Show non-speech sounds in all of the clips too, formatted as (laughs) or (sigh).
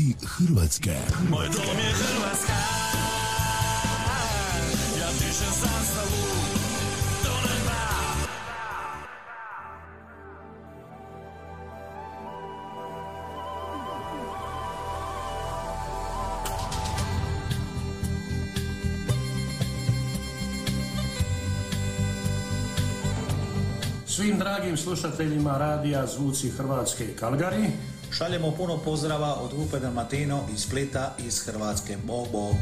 Zvuci Hrvatske. Moj dom je Hrvatska Ja pišem zastavu Svim dragim slušateljima radija Zvuci Hrvatske Kalgari, Šaljemo puno pozdrava od grupe Dalmatino iz Splita iz Hrvatske. Bog, bog.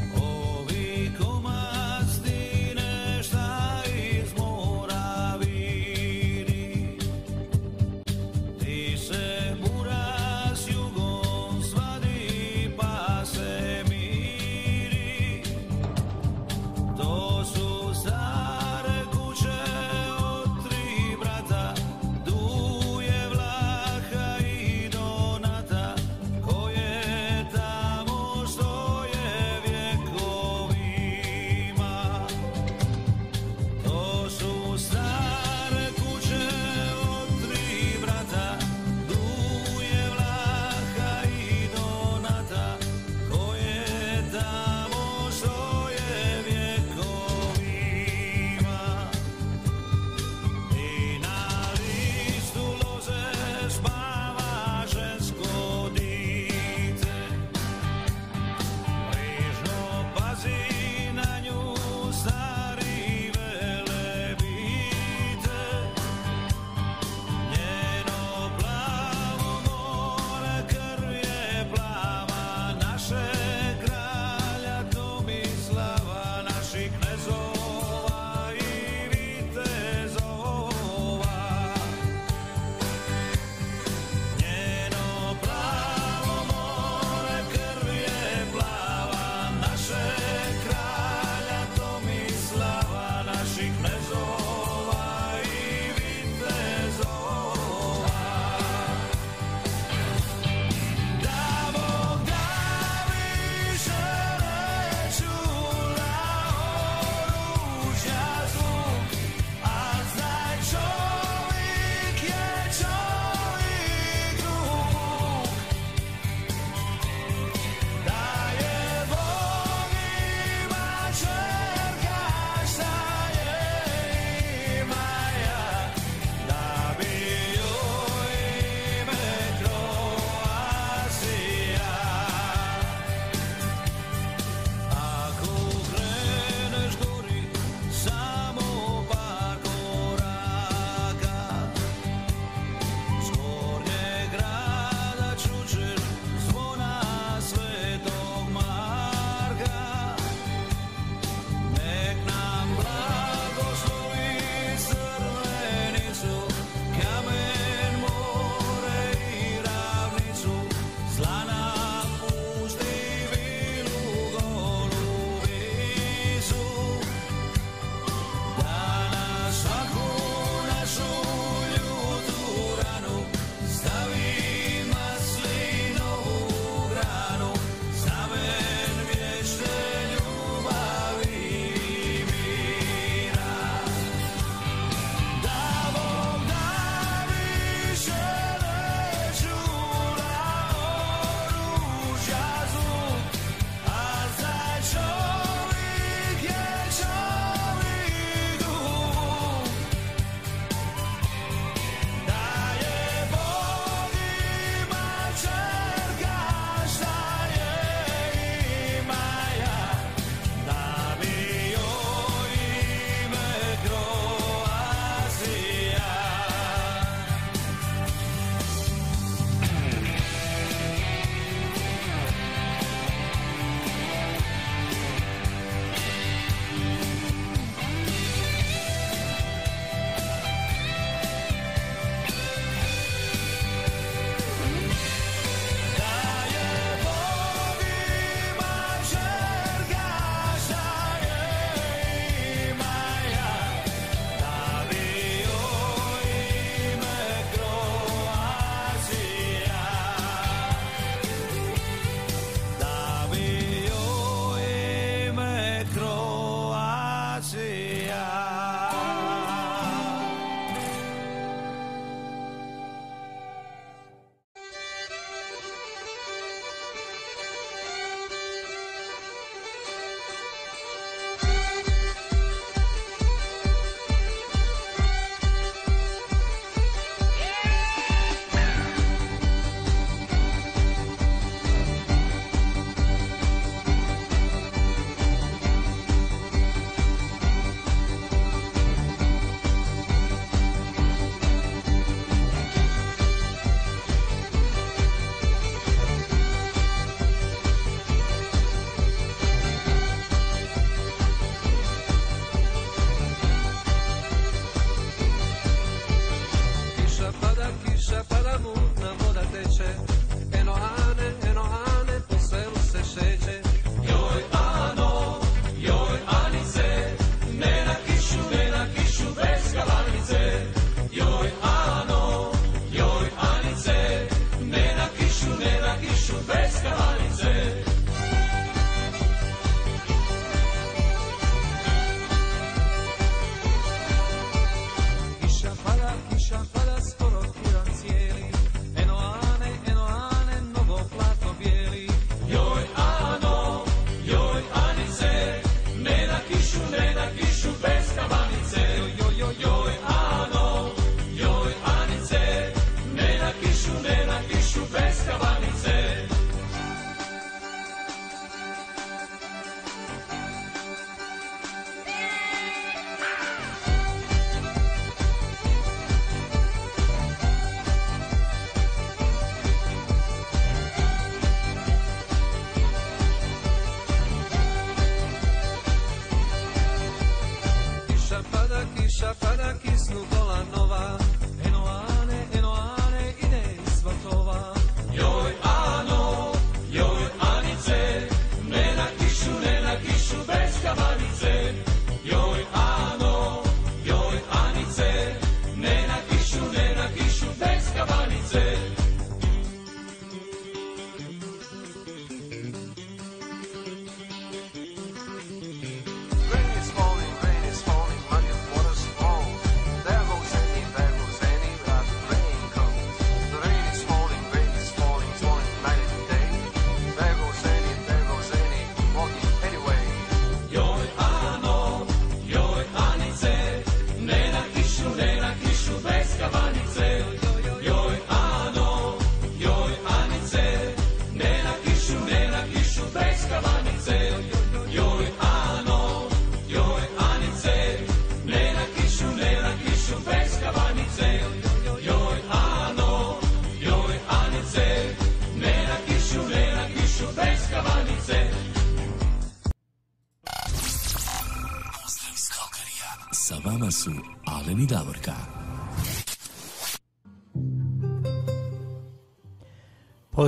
پیشم فلس برا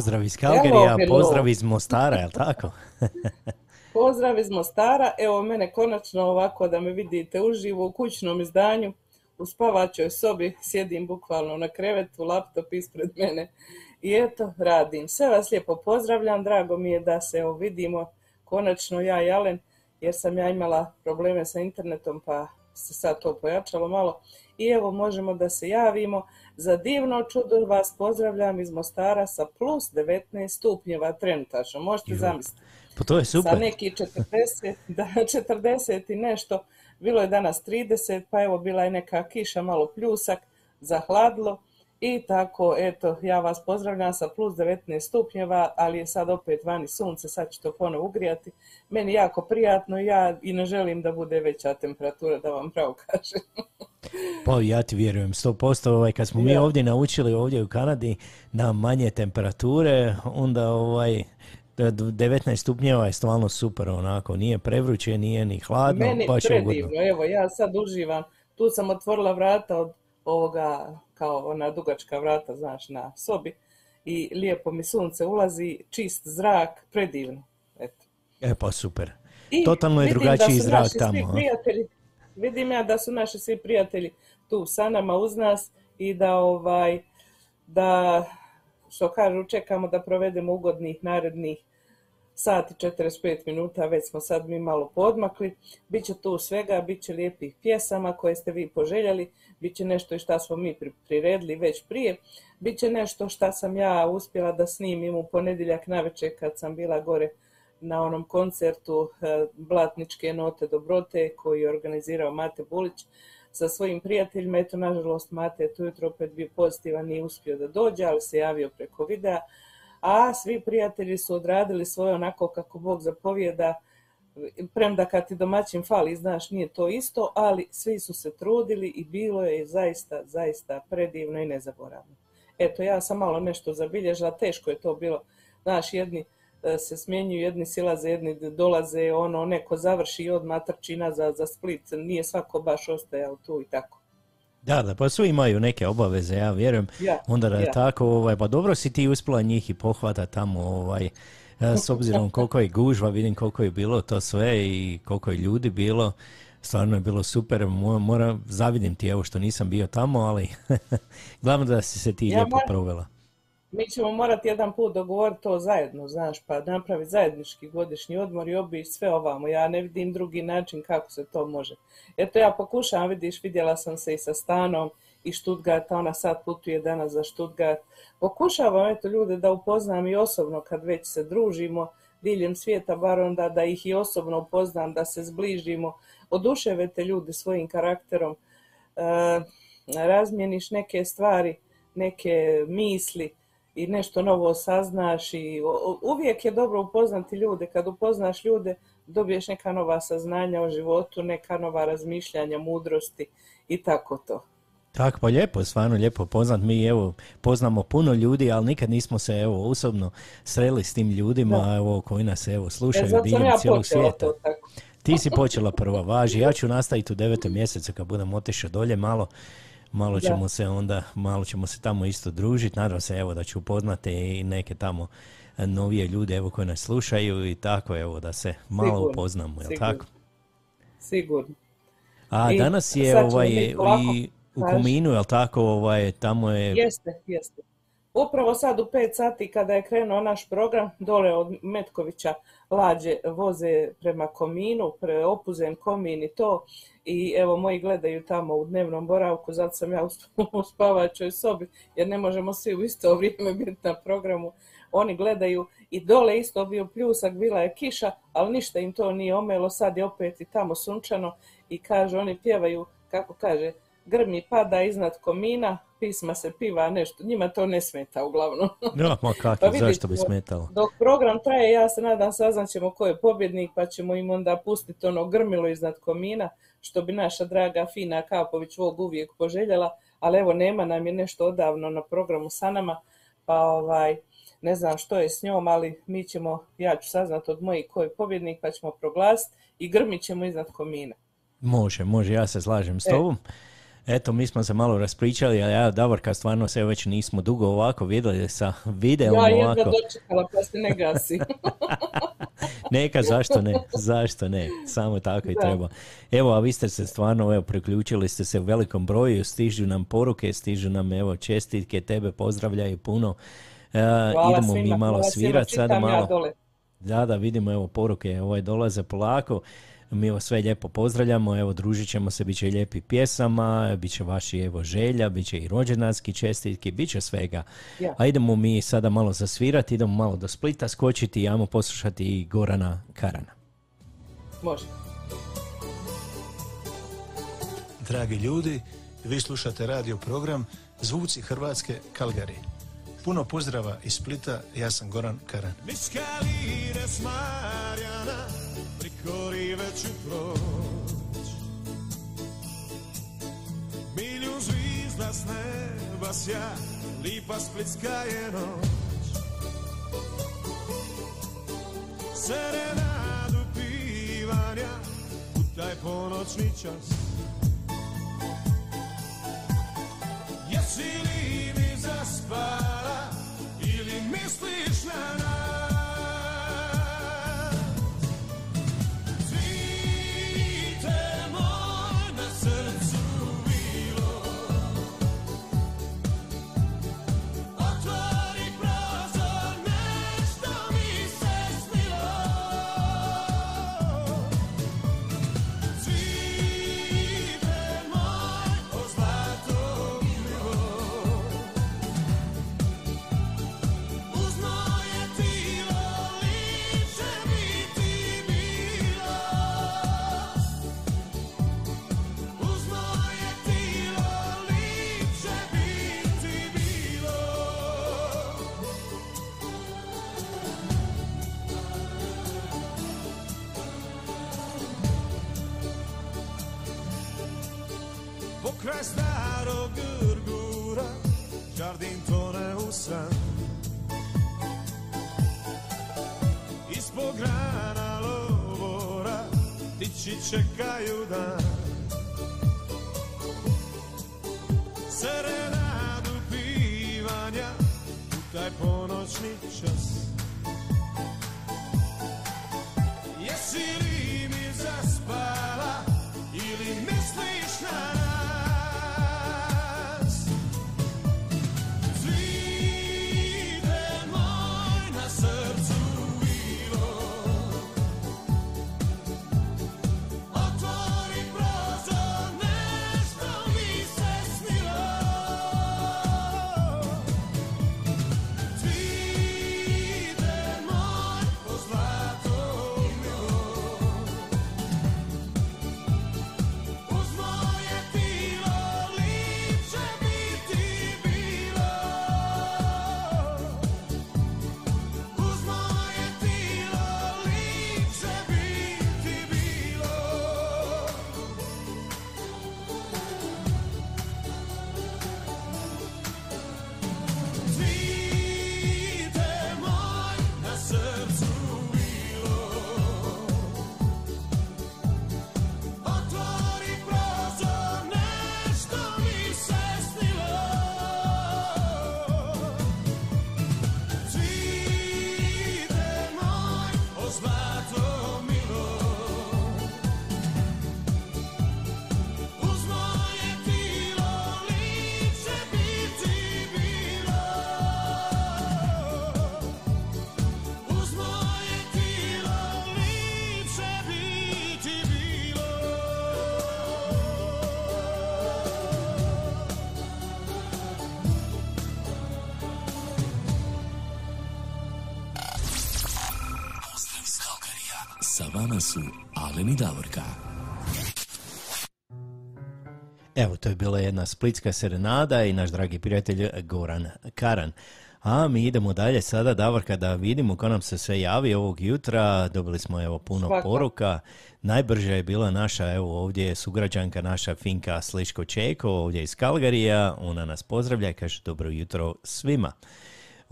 Pozdrav iz Kalgerija, hello. pozdrav iz Mostara, jel tako? (laughs) Pozdrav iz Mostara. Evo mene konačno ovako da me vidite uživo u kućnom izdanju. U spavačoj sobi sjedim bukvalno na krevetu, laptop ispred mene i eto radim. Sve vas lijepo pozdravljam, drago mi je da se evo vidimo konačno ja i Alen jer sam ja imala probleme sa internetom pa se sad to pojačalo malo i evo možemo da se javimo. Za divno čudo vas pozdravljam iz Mostara sa plus 19 stupnjeva trenutačno. Možete zamisliti Pa to je sa super. neki 40, (laughs) da, 40 i nešto. Bilo je danas 30, pa evo bila je neka kiša, malo pljusak, zahladlo. I tako, eto, ja vas pozdravljam sa plus 19 stupnjeva, ali je sad opet vani sunce, sad će to ponovo ugrijati. Meni jako prijatno, ja i ne želim da bude veća temperatura, da vam pravo kažem. (laughs) Pa ja ti vjerujem, 100%. Ovaj, kad smo mi Ja. ovdje naučili ovdje u Kanadi na manje temperature, onda ovaj, d- d- 19 stupnjeva je stvarno super onako, nije prevruće, nije ni hladno, Meni baš je predivno, ugodno. evo ja sad uživam, tu sam otvorila vrata od ovoga, kao ona dugačka vrata, znaš, na sobi i lijepo mi sunce ulazi, čist zrak, predivno, eto. E pa super. I Totalno je drugačiji da zrak tamo, prijatelji, vidim ja da su naši svi prijatelji tu sa nama uz nas i da ovaj da što kažu čekamo da provedemo ugodnih narednih sat i 45 minuta, već smo sad mi malo podmakli. Biće tu svega, bit će lijepih pjesama koje ste vi poželjeli, bit će nešto i šta smo mi pri- priredili već prije, bit će nešto šta sam ja uspjela da snimim u ponedjeljak navečer kad sam bila gore na onom koncertu eh, Blatničke note dobrote koji je organizirao Mate Bulić sa svojim prijateljima. Eto, nažalost, Mate je tu jutro opet bio pozitivan, nije uspio da dođe, ali se javio preko videa. A svi prijatelji su odradili svoje onako kako Bog zapovjeda, premda kad ti domaćin fali, znaš, nije to isto, ali svi su se trudili i bilo je zaista, zaista predivno i nezaboravno. Eto, ja sam malo nešto zabilježila, teško je to bilo, znaš, jedni e, se smjenjuju, jedni silaze, jedni dolaze, ono, neko završi i odmah trči nazad za Split, nije svako baš ostajao tu i tako. Da, da, pa svi imaju neke obaveze, ja vjerujem. Ja, Onda da je ja. tako, ovaj, pa dobro si ti uspjela njih i pohvata tamo, ovaj, s obzirom koliko je gužva, vidim koliko je bilo to sve i koliko je ljudi bilo. Stvarno je bilo super, Mo- moram, zavidim ti evo što nisam bio tamo, ali (laughs) glavno da si se ti Ja lijepo moram- provela. Mi ćemo morati jedan put dogovoriti to zajedno, znaš, pa napraviti zajednički godišnji odmor i obići sve ovamo. Ja ne vidim drugi način kako se to može. Eto, ja pokušavam, vidiš, vidjela sam se i sa Stanom i Stuttgarta, ona sad putuje danas za Stuttgart. Pokušavam, eto, ljude da upoznam i osobno kad već se družimo diljem svijeta, bar onda da ih i osobno upoznam, da se zbližimo. Oduševe te ljudi svojim karakterom, e, razmijeniš neke stvari, neke misli i nešto novo saznaš i uvijek je dobro upoznati ljude. Kad upoznaš ljude, dobiješ neka nova saznanja o životu, neka nova razmišljanja, mudrosti i tako to. Tako, pa lijepo, stvarno lijepo poznat. Mi evo poznamo puno ljudi, ali nikad nismo se evo osobno sreli s tim ljudima evo koji nas evo E, slušaju zato sam diljem ja cijelog svijeta. to tako. Ti si počela prva, važi. Ja ću nastaviti u devetom mjesecu kad budem otišao dolje malo. Malo Da. ćemo se onda, malo ćemo se tamo isto družiti. Nadam se evo da ću upoznati i neke tamo e, novije ljude evo koji nas slušaju i tako evo da se malo Sigurno, upoznamo, jel tako? Sigurno. A I danas je ovaj i u. Kominu, jel tako, ovaj tamo je Jeste, jeste. Upravo sad u 5 sati kada je krenuo naš program, dole od Metkovića lađe voze prema Kominu, pre Opuzen, Komin i to. I evo, moji gledaju tamo u dnevnom boravku, zato sam ja u sp- (laughs) u spavačoj sobi, jer ne možemo svi u isto vrijeme biti na programu. Oni gledaju i dole isto bio pljusak, bila je kiša, ali ništa im to nije omelo, sad je opet i tamo sunčano i kaže, oni pjevaju, kako kaže, grmi pada iznad komina, pisma se piva, nešto, njima to ne smeta uglavnom. (laughs) Ja, ma kako, Pa zašto bi smetalo? Dok program traje, ja se nadam saznaćemo ko je pobjednik, pa ćemo im onda pustiti ono grmilo iznad komina, što bi naša draga Fina Kapović Vog uvijek poželjela, ali evo nema nam je nešto odavno na programu sa nama, pa ovaj, ne znam što je s njom, ali mi ćemo, ja ću saznati od mojih ko je pobjednik, pa ćemo proglasiti i grmit ćemo iznad komina. Može, može, ja se slažem s E. tobom. Eto, mi smo se malo raspričali, a ja, Davorka, stvarno se već nismo dugo ovako vidjeli sa videom Ja jedva ovako. dočekala pa se ne gasi. (laughs) Neka, zašto ne, zašto ne, samo tako i Da. treba. Evo, a vi ste se stvarno, evo, priključili ste se u velikom broju, stižu nam poruke, stižu nam, evo, čestitke, tebe pozdravljaju puno. E, Hvala idemo svima, mi malo hvala svima, svirat sada ja malo. dole. Da, da, vidimo, evo, poruke, ovaj, dolaze polako. Mi vas sve lijepo pozdravljamo, evo, družit ćemo se, bit će i lijepi pjesama, bit će vaši, evo, želja, bit će i rođendanski čestitki, bit će svega. Ja. A idemo mi sada malo zasvirati, idemo malo do Splita skočiti i ajmo poslušati i Gorana Karana. Može. Dragi ljudi, vi slušate radio program Zvuci Hrvatske Kalgari. Puno pozdrava iz Splita, ja sam Goran Karan. Miskaline s Marjana priko rive ću proć Milju zvizda s neba sja, lipa splitska je noć Serenadu pivanja u taj ponoćni čas Jesi li mi zaspala ili misliš na nas? Tići čekaju dan Serenadu pivanja U taj ponoćni čas vama su Alen i Davorka. Evo, to je bila jedna splitska serenada i naš dragi prijatelj Goran Karan. A mi idemo dalje sada, Davorka, da vidimo ko nam se sve javi ovog jutra. Dobili smo evo puno Svaka. poruka. Najbrža je bila naša, evo ovdje je sugrađanka naša Finka Sliško Čeko, ovdje iz Kalgarija. Ona nas pozdravlja i kaže dobro jutro svima.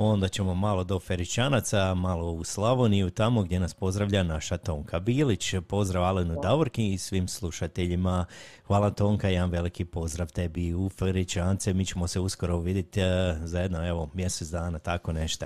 Onda ćemo malo do Feričanaca, malo u Slavoniju, tamo gdje nas pozdravlja naša Tonka Bilić. Pozdrav Alenu Davorki i svim slušateljima. Hvala Tonka, jedan veliki pozdrav tebi u Feričance. Mi ćemo se uskoro vidjeti eh, za jedno, evo, mjesec dana, tako nešto.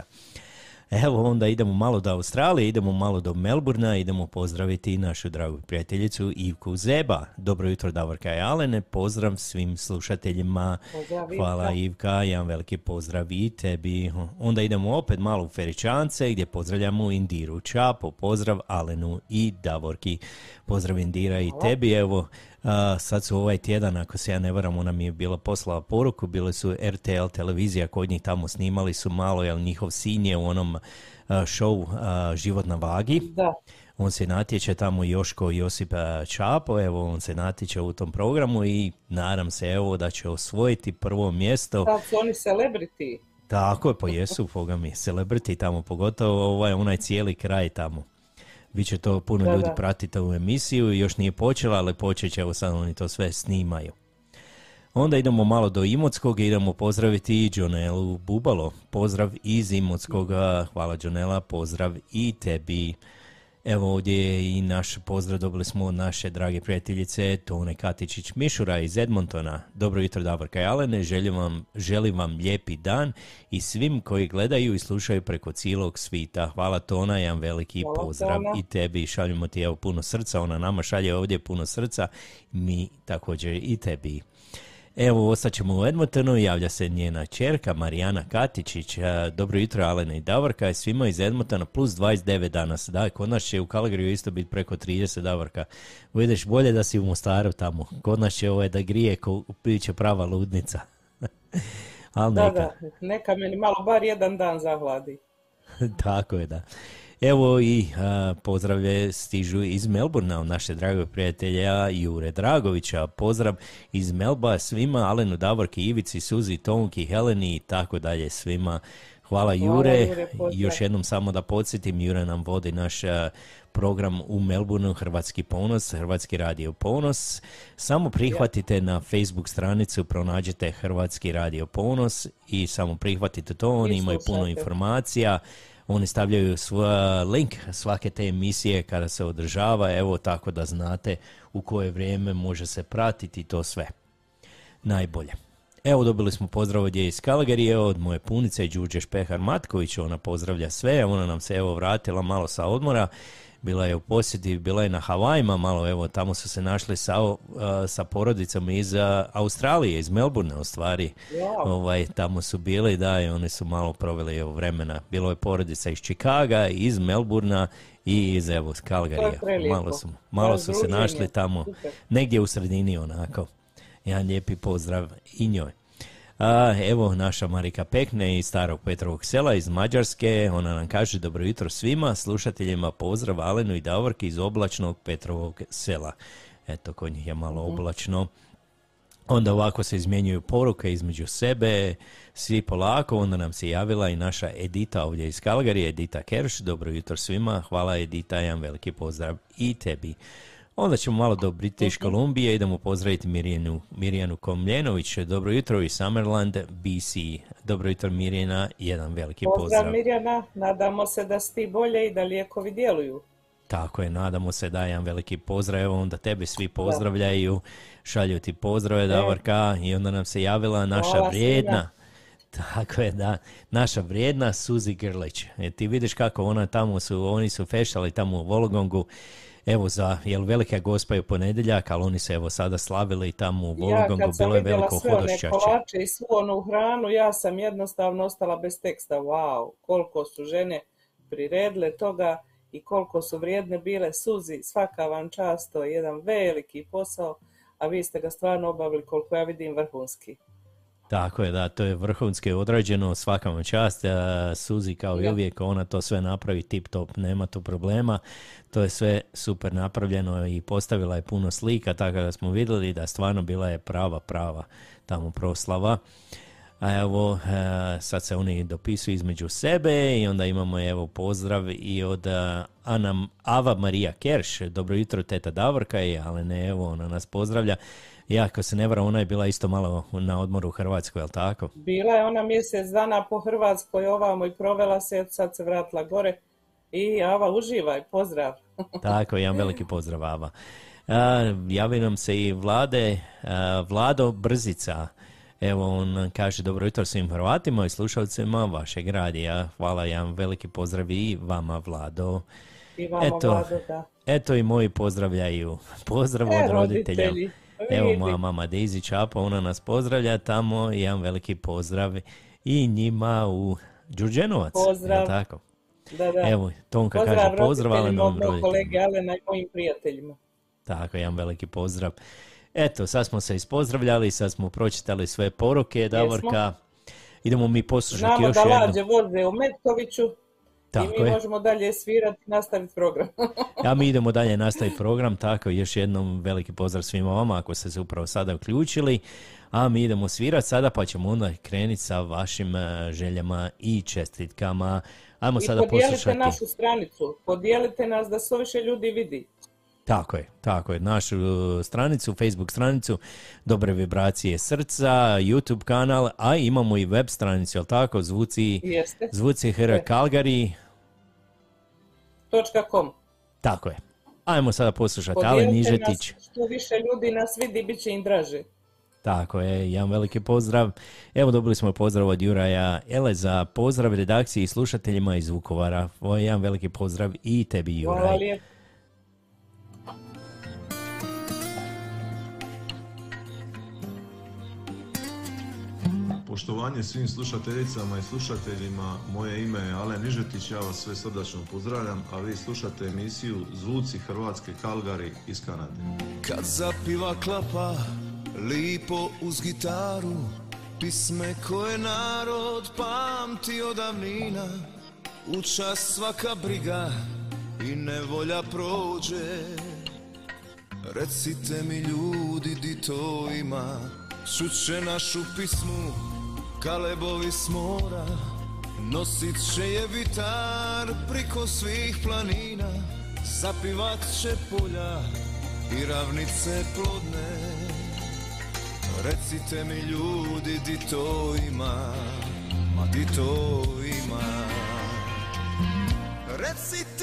Evo onda idemo malo do Australije, idemo malo do Melburna, idemo pozdraviti našu dragu prijateljicu Ivku Zeba. Dobro jutro Davorka i Alene, pozdrav svim slušateljima. Pozdrav. Hvala Ivka, jedan veliki pozdrav i tebi. Onda idemo opet malo u Feričance gdje pozdravljamo Indiru Čapo, pozdrav Alenu i Davorki. Pozdrav Indira i tebi, evo a, sad su ovaj tjedan, ako se ja ne varam, ona mi je bila poslala poruku, bile su RTL televizija, kod njih tamo snimali su malo, jer njihov sin je u onom a, show a, Život na vagi. Da. On se natječe tamo Joško Josip Čapo, evo on se natječe u tom programu i nadam se evo da će osvojiti prvo mjesto. Sad su oni celebrity. Tako je, pa jesu, boga mi, celebrity tamo, pogotovo ovaj, onaj cijeli kraj tamo. Biće to puno Da, ljudi da. pratiti u emisiju, još nije počela, ali počet će, evo sad oni to sve snimaju. Onda idemo malo do Imotskog i idemo pozdraviti i Džonelu Bubalo. Pozdrav iz Imotskoga, hvala Džonela, pozdrav i tebi. Evo ovdje je i naš pozdrav dobili smo od naše drage prijateljice Tone Katičić Mišura iz Edmontona. Dobro jutro Davorka i Alene, želim vam, želim vam lijepi dan i svim koji gledaju i slušaju preko cijelog svita. Hvala Tona, jedan veliki Hvala, pozdrav Tona. i tebi. Šaljemo ti evo puno srca, ona nama šalje ovdje puno srca, mi također i tebi. Evo, ostat ćemo u Edmontonu, javlja se njena čerka Marijana Katičić. A, Dobro jutro, Alena i Davorka, i svima iz Edmontona plus 29 danas. Da, kod nas će u Kalagriju isto biti preko 30 Davorka. Vidiš, bolje da si u Mostaru tamo. Kod nas će ovaj da grije, ko bit će prava ludnica. (laughs) Da, neka. da, neka meni malo bar jedan dan zahladi. (laughs) Tako je, da. Evo i a, pozdravlje stižu iz Melburna od naše dragog prijatelja Jure Dragovića. Pozdrav iz Melba svima, Alenu Davorki, Ivici, Suzi, Tonki, Heleni i tako dalje svima. Hvala Jure. Jure, pozdrav. Još jednom samo da podsjetim, Jure nam vodi naš a, program u Melbourneu, Hrvatski ponos, Hrvatski radio ponos. Samo prihvatite na Facebook stranicu, pronađite Hrvatski radio ponos i samo prihvatite to, oni imaju puno informacija. Oni stavljaju svoj link svake te emisije kada se održava, evo tako da znate u koje vrijeme može se pratiti to sve. Najbolje. Evo dobili smo pozdrav od iz Kalgarije, od moje punice Đurđe Špehar Matković, ona pozdravlja sve, ona nam se evo vratila malo sa odmora, bila je u posjeti, bila je na Havajima malo, evo tamo su se našli sa, uh, sa porodicama iz uh, Australije, iz Melbourne u stvari, Wow. ovaj, tamo su bili, da, i oni su malo proveli evo vremena, bilo je porodica iz Čikaga, iz Melburna i iz evo prelijepo. malo su, malo su se našli tamo, negdje u sredini onako. Jedan lijepi pozdrav i njoj. A, evo naša Marika Pekne iz starog Petrovog sela iz Mađarske, ona nam kaže dobro jutro svima, slušateljima pozdrav Alenu i Davorki iz oblačnog Petrovog sela. Eto, kod njih je malo oblačno. Onda ovako se izmjenjuju poruke između sebe, svi polako, onda nam se javila i naša Edita ovdje iz Kalgarije, Edita Kerš, dobro jutro svima, hvala Edita, jedan veliki pozdrav i tebi. Onda ćemo malo do British Kolumbije, idemo pozdraviti Mirjanu, Mirjanu Komljenović, dobro jutro iz Summerland, BC. Dobro jutro Mirjana, jedan veliki Pozdrav pozdrav. Mirjana, nadamo se da si ti bolje i da lijekovi djeluju. Tako je, nadamo se da jedan veliki pozdrav, evo onda tebe svi pozdravljaju, šalju ti pozdrave Davorka i onda nam se javila naša Hvala vrijedna, tako je da, naša vrijedna Suzi Grlić. E, ti vidiš kako ona tamo su, oni su fešali tamo u Volgongu, evo za, jel velika gospa je u ponedjeljak, ali oni su evo sada slavili tamo u Ja Volgongu, kad sam bilo je veliko sve one hodošćače. kolače i svu onu hranu, ja sam jednostavno ostala bez teksta. Wow, koliko su žene priredile toga i koliko su vrijedne bile suzi. Svaka vam čast, to je jedan veliki posao, a vi ste ga stvarno obavili koliko ja vidim vrhunski. Tako je, da, to je vrhunski odrađeno, svaka vam čast. Suzi kao i uvijek, ona to sve napravi tip top, nema tu problema. To je sve super napravljeno i postavila je puno slika, tako da smo vidjeli da stvarno bila je prava, prava tamo proslava. A evo, e, sad se oni dopisuju između sebe i onda imamo evo pozdrav i od e, Ana, Ava Marija Kerš. Dobro jutro, teta Davorka je, ali ne, evo, ona nas pozdravlja. Ja, ako se ne varam, ona je bila isto malo na odmoru u Hrvatskoj, jel tako? Bila je ona mjesec dana po Hrvatskoj ovamo i provela se, sad se vratila gore. I Ava, uživaj, pozdrav. (laughs) Tako, jedan veliki pozdrav, Ava. A, javi nam se i Vlade, a, Vlado Brzica. Evo, on kaže dobro jutro svim Hrvatima i slušalcima vašeg radija. Hvala, jedan veliki pozdrav i vama, Vlado. I vama, Eto, Vlado, da. Eto i moji pozdravljaju. Pozdrav E, od roditelja. roditelji, Evo vidi. moja mama Daisy Čapa, ona nas pozdravlja tamo. Jedan veliki pozdrav i njima u Đurđenovac. Pozdrav. tako? Da, da. Evo, Tonka pozdrav kaže pozdrav, ali mog kolege. Alena i mojim prijateljima. Tako, jedan veliki pozdrav. Eto, sad smo se ispozdravljali, sad smo pročitali sve poruke, Davorka. Idemo mi poslušati Znamo još da jedno. lađe voze u Metkoviću Tako i mi je. možemo dalje svirati i nastaviti program. A mi (laughs) idemo dalje nastaviti program, tako još jednom veliki pozdrav svima vama ako ste se upravo sada uključili. A mi idemo svirati sada pa ćemo onda krenuti sa vašim eh, željama i čestitkama. Ajmo I sada podijelite poslušati. našu stranicu, podijelite nas da se više ljudi vidi. Tako je, tako je. Našu uh, stranicu, Facebook stranicu Dobre vibracije srca, YouTube kanal, a imamo i web stranicu, jel tako? Zvuci, Jeste. zvuci HR Je. Calgary. .com. Tako je. Ajmo sada poslušati Ale Nižetić. nas, što više ljudi nas vidi, bit će im draže. Tako je, jedan veliki pozdrav. Evo dobili smo pozdrav od Juraja Eleza, pozdrav redakciji i slušateljima iz Vukovara. Ovo je jedan veliki pozdrav i tebi Hvala Juraj. lijepo. Poštovanje svim slušateljicama i slušateljima, moje ime je Alen Nižetić, ja vas sve srdačno pozdravljam, a vi slušate emisiju Zvuci Hrvatske Kalgari iz Kanade. Kad zapiva klapa, lipo uz gitaru, pisme koje narod pamti od davnina, u čas svaka briga i nevolja prođe. Recite mi ljudi di to ima, čuće našu pismu, kalebovi s mora, nosit će je vitar priko svih planina, zapivat će polja i ravnice plodne. Recite mi ljudi di to ima, ma di to ima. Recite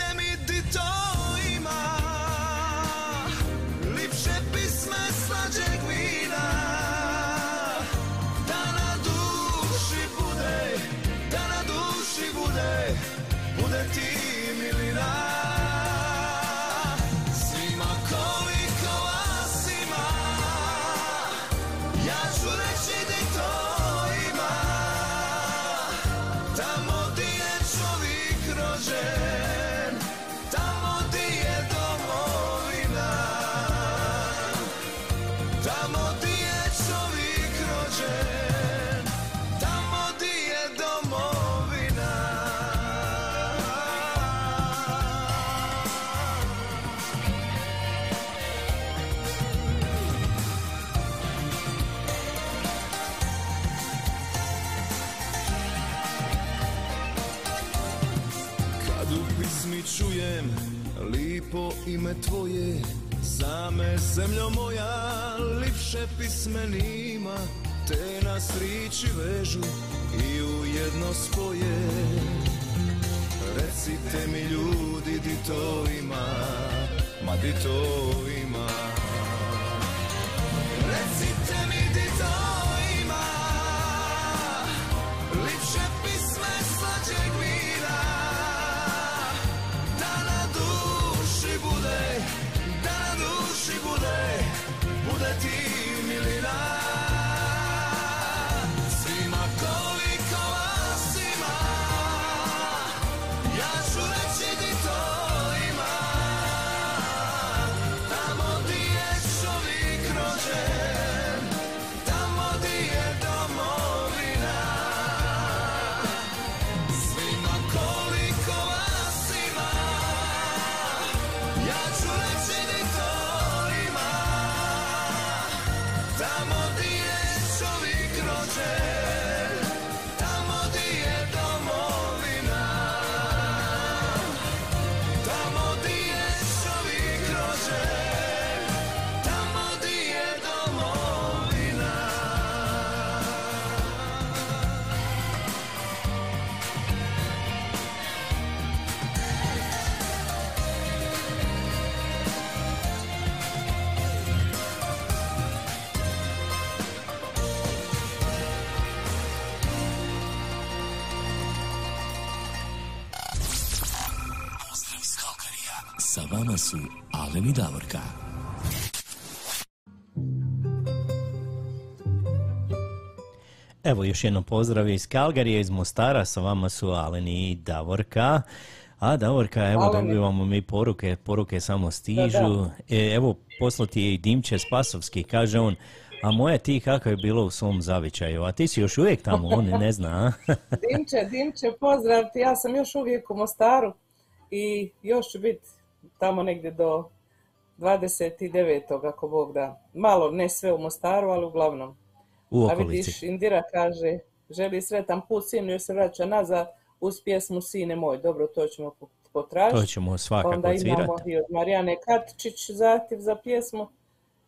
lipo ime tvoje Same zemljo moja, lipše pisme nima Te nas riči vežu i u jedno spoje. Recite mi ljudi di to ima, ma di to ima Evo još jednom pozdrav iz Kalgarija, iz Mostara, sa vama su Aleni i Davorka. A Davorka, evo Aleni. dobivamo mi poruke, poruke samo stižu. E, evo, poslati je i Dimče Spasovski, kaže on, a moje ti kako je bilo u svom zavičaju, a ti si još uvijek tamo, on ne zna? (laughs) Dimče, Dimče, pozdrav ti. Ja sam još uvijek u Mostaru i još ću biti tamo negdje do 29. ako Bog da. Malo, ne sve u Mostaru, ali uglavnom. U A okolici. vidiš, Indira kaže, želi sretan put sinu jer se vraća nazad uz pjesmu Sine moj. Dobro, to ćemo po- potražiti. To ćemo svakako Onda imamo i od Marijane Katičić zahtjev za pjesmu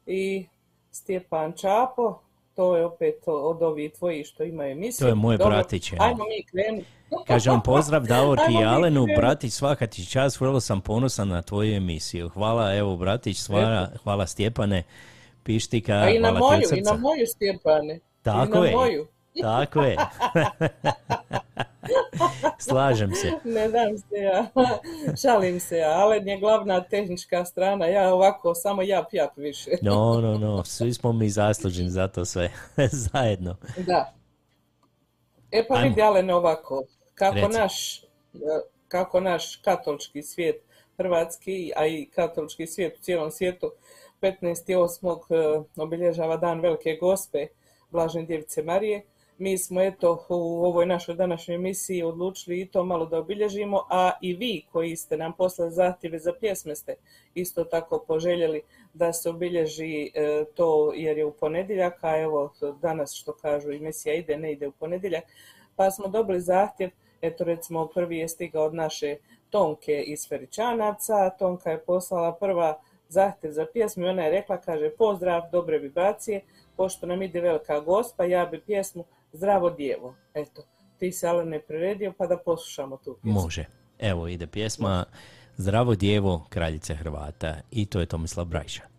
i Stjepan Čapo. To je opet od ovih tvojih što imaju emisiju. To je moj Dobro, bratić. Ajmo mi krenuti. Kaže on pozdrav Davorki i Alenu, bratić svaka ti čast, vrlo sam ponosan na tvoju emisiju. Hvala evo bratić, hvala, hvala Stjepane, Pištika, A i na moju, i na moju Stjepane. Tako I na je. moju. Tako je. (laughs) Slažem se. Ne dam se ja. Šalim se ja. Alen je glavna tehnička strana. Ja ovako, samo jap jap više. No, no, no, svi smo mi zasluženi za to sve, (laughs) zajedno. Da. E pa Ajmo. vidi Alen ovako, kako Reci. naš, e, kako naš katolički svijet, hrvatski, a i katolički svijet u cijelom svijetu, 15.8. e, obilježava dan Velike Gospe, Blažene Djevice Marije. Mi smo eto u ovoj našoj današnjoj emisiji odlučili i to malo da obilježimo, a i vi koji ste nam poslali zahtjeve za pjesme ste isto tako poželjeli da se obilježi e, to jer je u ponedjeljak, a evo danas što kažu emisija ide, ne ide u ponedjeljak, pa smo dobili zahtjev, eto recimo prvi je stigao od naše Tonke iz Feričanaca, Tonka je poslala prva zahtjev za pjesmu i ona je rekla, kaže pozdrav, dobre vibracije, pošto nam ide velika gospa, ja bi pjesmu Zdravo djevo. Eto, ti se ali ne priredio pa da poslušamo tu pjesmu. Može. Evo ide pjesma Zdravo djevo, kraljice Hrvata i to je Tomislav Brajša.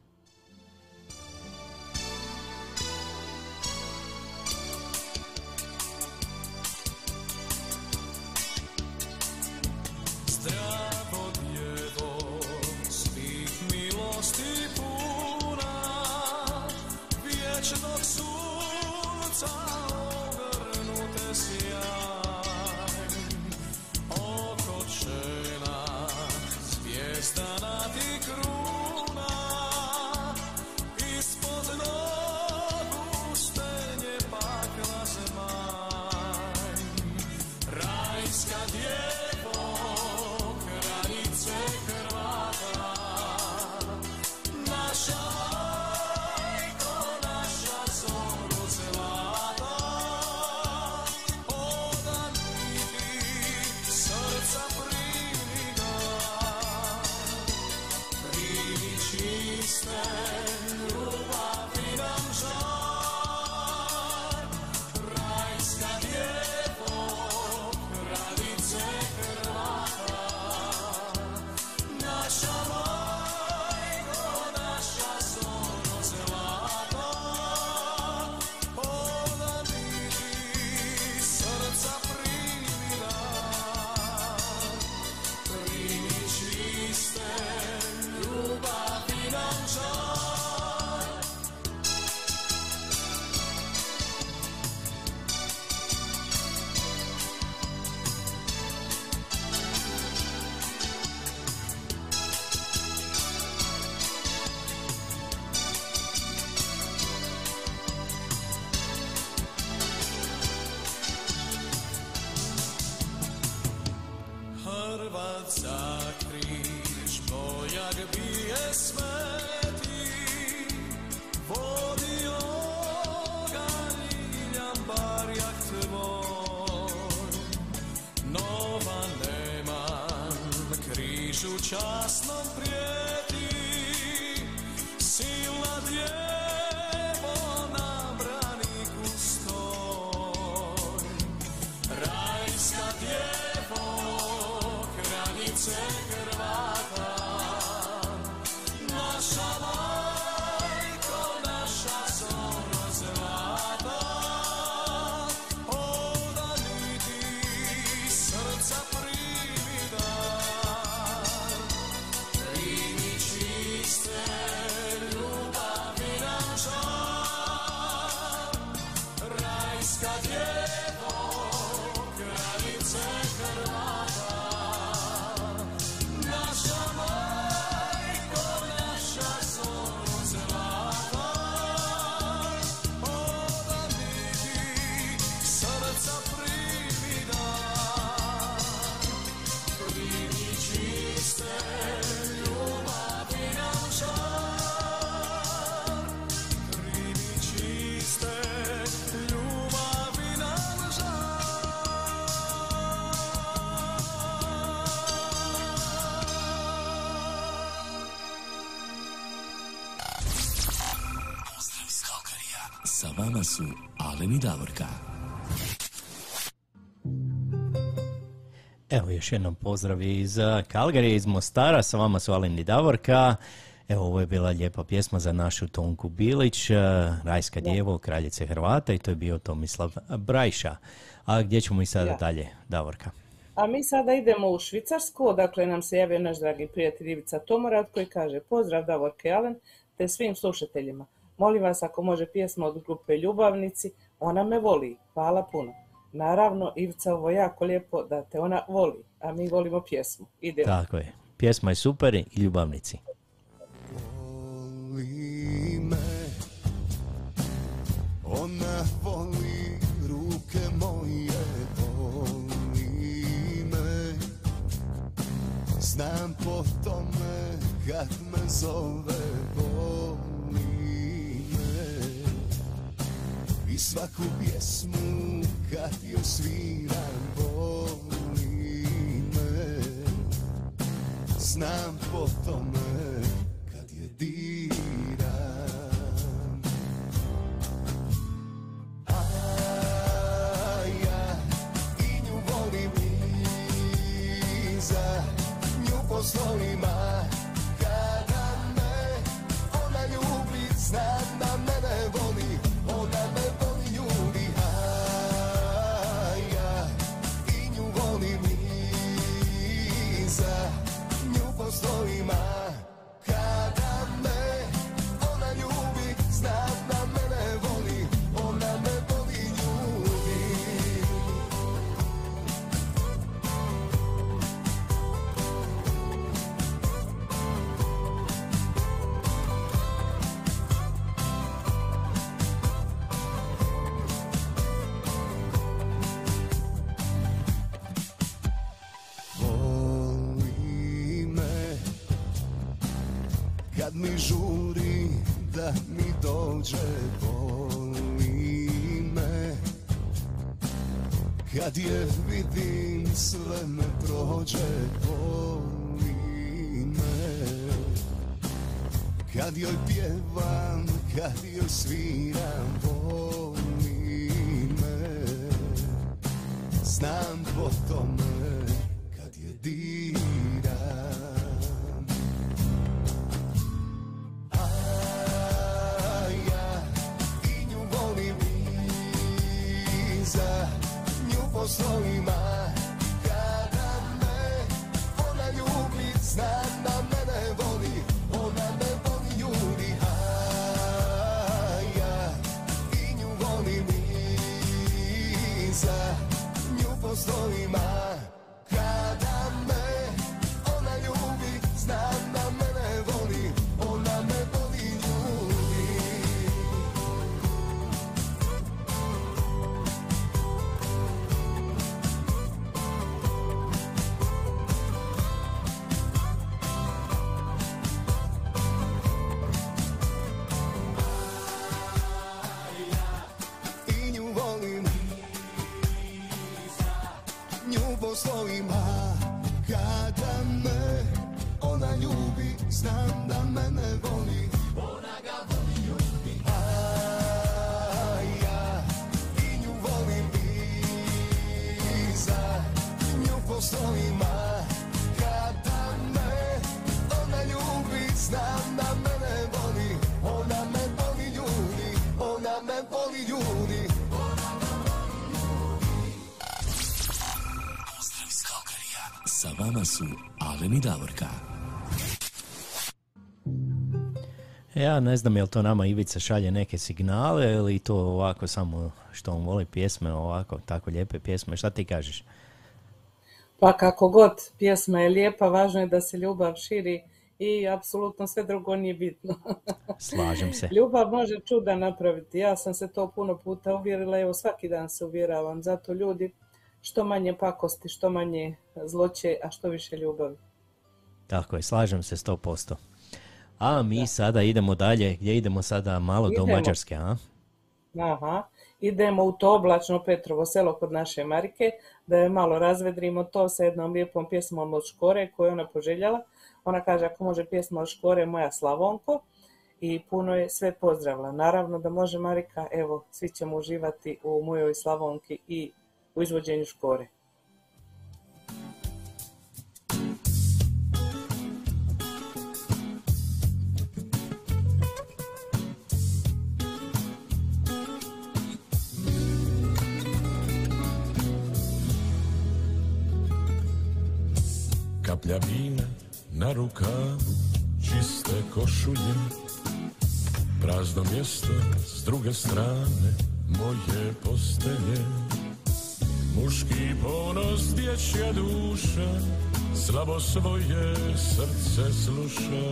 just Vama su Alen i Davorka. Evo još jednom pozdrav iz Kalgarije, iz Mostara, sa vama su Alen i Davorka. Evo ovo je bila lijepa pjesma za našu Tonku Bilić, eh, Rajska djevo, kraljice Hrvata i to je bio Tomislav Brajša. A gdje ćemo mi sada Da. dalje, Davorka? A mi sada idemo u Švicarsku, odakle nam se javio naš dragi prijatelj Ivica Tomorad koji kaže pozdrav Davorke Alen te svim slušateljima. Molim vas ako može pjesma od grupe Ljubavnici, ona me voli. Hvala puno. Naravno, Ivica, ovo je jako lijepo da te ona voli, a mi volimo pjesmu. Idemo. Tako je. Pjesma je super i ljubavnici. voli me Ona voli ruke moje Voli me Znam po tome kad me zove Voli svaku pjesmu kad joj sviram Voli me Znam po tome kad je diram. A ja i nju volim iza Nju po slovima kada me ona ljubi Znam da mene Nju Kad je vidim sve me prođe Voli me. Kad joj pjevam, kad joj sviram Voli me. Znam po tome slovima kada me ona ljubi Znam da mene voli, ona me voli ljubi A ja i nju volim iza Nju po slovima Ja ne znam jel to nama Ivica šalje neke signale ili to ovako samo što on voli pjesme, ovako tako lijepe pjesme. Šta ti kažeš? Pa kako god pjesma je lijepa, važno je da se ljubav širi i apsolutno sve drugo nije bitno. (laughs) Slažem se. Ljubav može čuda napraviti. Ja sam se to puno puta uvjerila, evo svaki dan se uvjeravam. Zato ljudi što manje pakosti, što manje zloće, a što više ljubavi. Tako je, slažem se 100%. A mi sada idemo dalje, gdje idemo sada malo do Idemo. Mađarske, a? Aha. Idemo u to oblačno Petrovo selo kod naše Marike, da je malo razvedrimo to sa jednom lijepom pjesmom od Škore koju ona poželjala. Ona kaže ako može pjesma od Škore moja Slavonko i puno je sve pozdravila. Naravno da može Marika, evo svi ćemo uživati u mojoj Slavonki i u izvođenju Škore. Kaplja vina na rukavu, čiste košulje. Prazno mjesto s druge strane moje postelje. Muški ponos, dječja duša, slabo svoje srce sluša.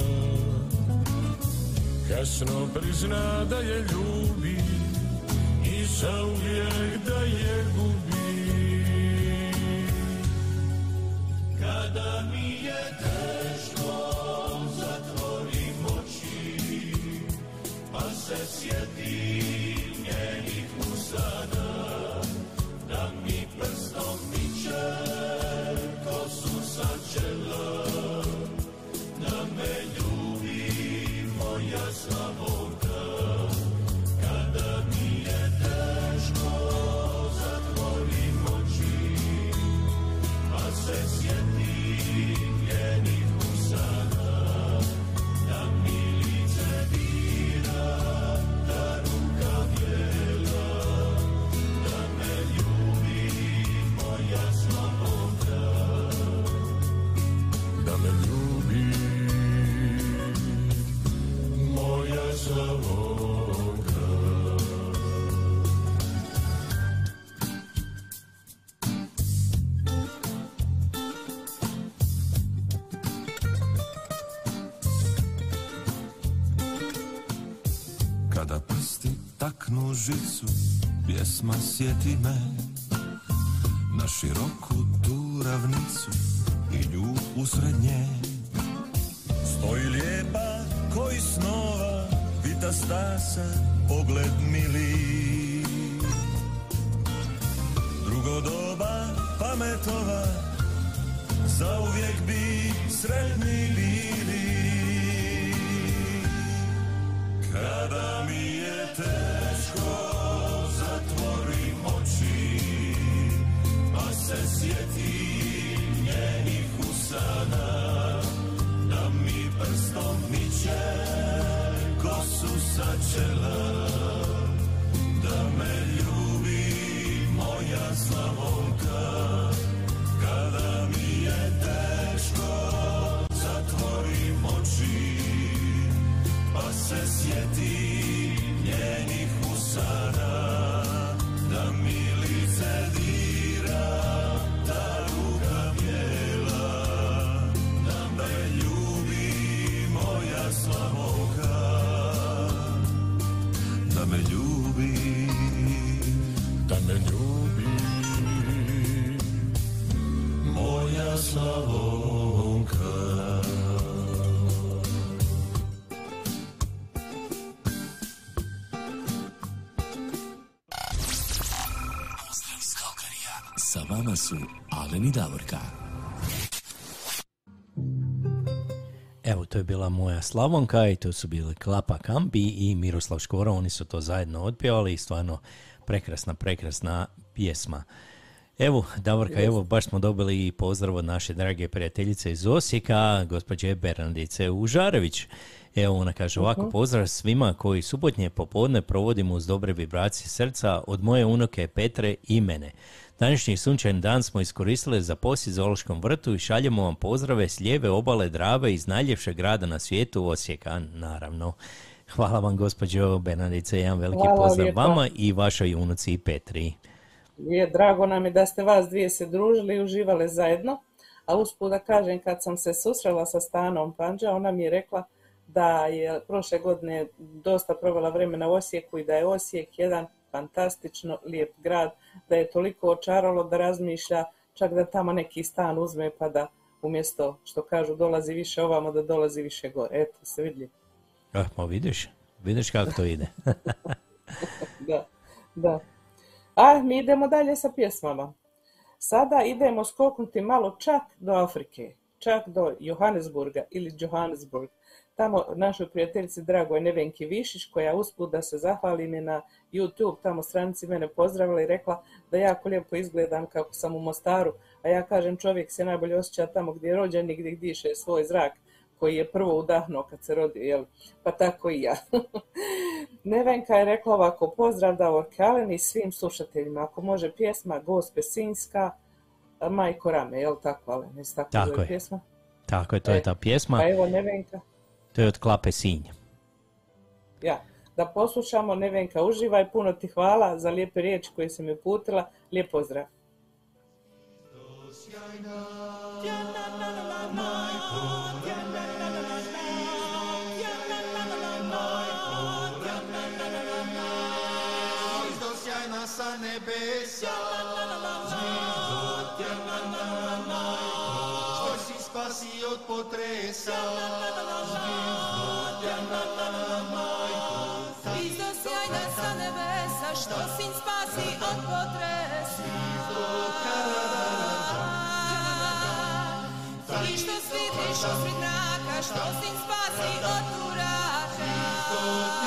Kasno prizna da je ljubi i zauvijek da je gubi Kada mi je teško, zatvorim oči, pa se sjetim njenih usana, žicu, pjesma sjeti me su Alen i Davorka. Evo, to je bila moja Slavonka i to su bili Klapa Kampi i Miroslav Škoro, oni su to zajedno otpjevali i stvarno prekrasna, prekrasna pjesma. Evo, Davorka, evo, baš smo dobili i pozdrav od naše drage prijateljice iz Osijeka, gospođe Bernardice Užarević. Evo, ona kaže ovako, pozdrav svima koji subotnje popodne provodimo uz dobre vibracije srca od moje unuke Petre i mene. Današnji sunčan dan smo iskoristili za posjet zoološkom vrtu i šaljemo vam pozdrave s lijeve obale Drave iz najljepšeg grada na svijetu Osijeka, naravno. Hvala vam, gospođo Bernardice, jedan veliki Hvala pozdrav lijepa. vama i vašoj unuci Petri. Je, drago nam je da ste vas dvije se družili i uživale zajedno. A usput da kažem, kad sam se susrela sa Stanom Panđa, ona mi je rekla da je prošle godine dosta provela vremena u Osijeku i da je Osijek jedan fantastično lijep grad, da je toliko očaralo da razmišlja čak da tamo neki stan uzme pa da umjesto što kažu dolazi više ovamo da dolazi više gore. Eto, se vidi. Ah, ma vidiš, vidiš kako to ide. (laughs) Da, da. A mi idemo dalje sa pjesmama. Sada idemo skoknuti malo čak do Afrike, čak do Johannesburga ili Johannesburg. Tamo našoj prijateljici dragoj Nevenki Višić, koja usput da se zahvalim je na YouTube, tamo stranici mene pozdravila i rekla da jako lijepo izgledam kako sam u Mostaru, a ja kažem čovjek se najbolje osjeća tamo gdje je rođen i gdje diše svoj zrak koji je prvo udahnuo kad se rodio, jel? Pa tako i ja. (laughs) Nevenka je rekla ovako, pozdrav Davor Kalen i svim slušateljima. Ako može pjesma Gospe Sinjska, Majko Rame, jel tako, Alen? Jesi tako, Tako je. pjesma? Tako je, to je E, ta pjesma. Pa evo Nevenka, To je od Klape Sinj. ja, da poslušamo, Nevenka uživaj, puno ti hvala za lijepe riječi koje si mi uputila, lijep pozdrav. Sa nebesa spasi od potresa Zvizdo sjajna sa nebesa, što sin spasi od potresa. Ti što svitiš usred mraka, što sin spasi od turaka.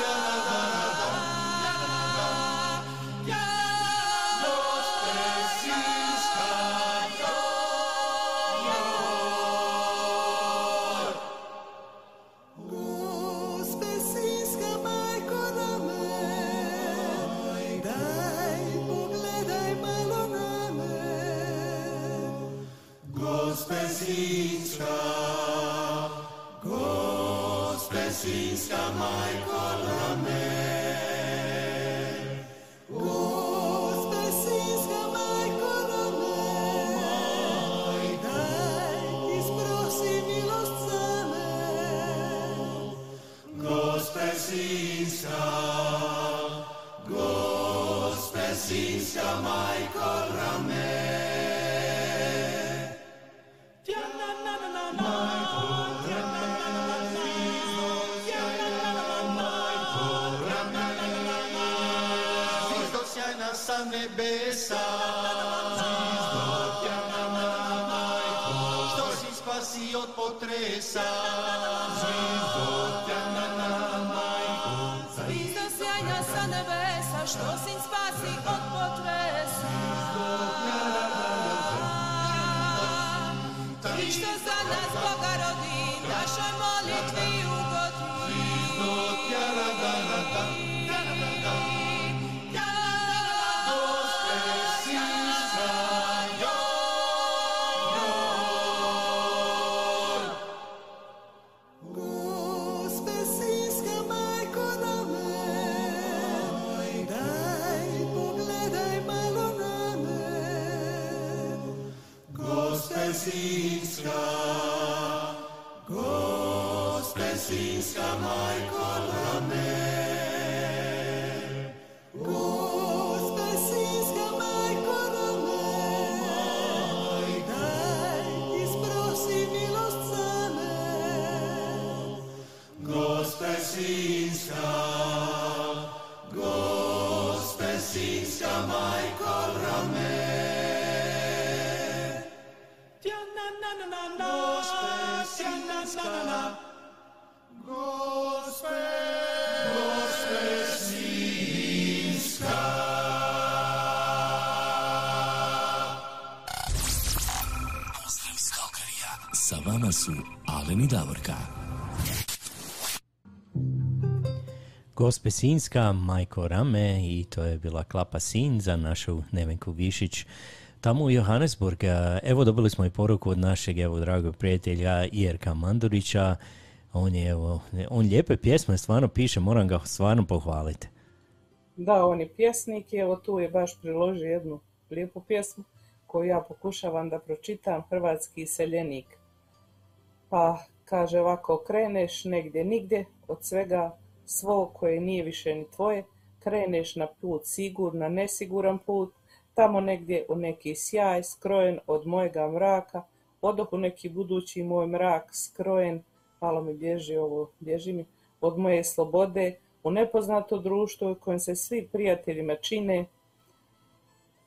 Vama su Alen i Davorka. Gospe Sinjska, Majko Rame i to je bila klapa Sin za našu Nevenku Višić. Tamo u Johannesburg, evo dobili smo i poruku od našeg evo dragog prijatelja Jerka Mandurića. On je evo, on lijepe pjesme stvarno piše, moram ga stvarno pohvaliti. Da, on je pjesnik i evo tu je baš priložio jednu lijepu pjesmu koju ja pokušavam da pročitam, Hrvatski iseljenik. Pa kaže ovako, kreneš negdje nigdje od svega svog koje nije više ni tvoje, kreneš na put sigur, na nesiguran put, tamo negdje u neki sjaj skrojen od mojega mraka, odoh u neki budući moj mrak skrojen, malo mi bježi ovo, bježi mi, od moje slobode, u nepoznato društvo u kojem se svi prijateljima čine,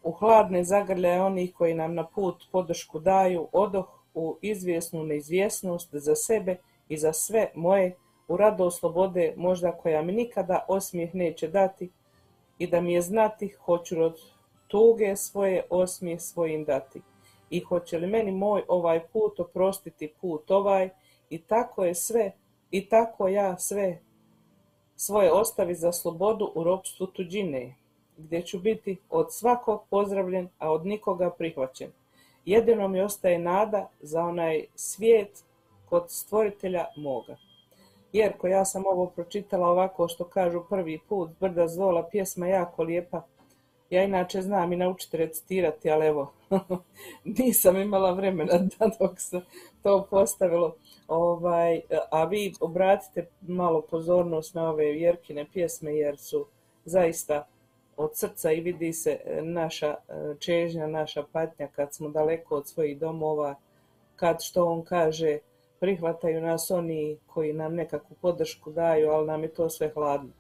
u hladne zagrljaje onih koji nam na put podršku daju, odoh u izvjesnu neizvjesnost za sebe i za sve moje, u rado slobode možda koja mi nikada osmijeh neće dati i da mi je znati hoću od tuge svoje osmijeh svojim dati. I hoće li meni moj ovaj put oprostiti put ovaj i tako je sve i tako ja sve svoje ostavi za slobodu u ropstvu tuđine, gdje ću biti od svakog pozdravljen, a od nikoga prihvaćen. Jedino mi ostaje nada za onaj svijet kod stvoritelja moga. Jerko, ja sam ovo pročitala ovako što kažu prvi put, Brda zvola, pjesma jako lijepa. Ja inače znam i naučiti recitirati, ali evo, (laughs) nisam imala vremena (laughs) da dok se to postavilo. Ovaj, a vi obratite malo pozornost na ove Jerkine pjesme jer su zaista od srca i vidi se e, naša e, čežnja, naša patnja kad smo daleko od svojih domova, kad što on kaže prihvataju nas oni koji nam nekakvu podršku daju, ali nam je to sve hladno.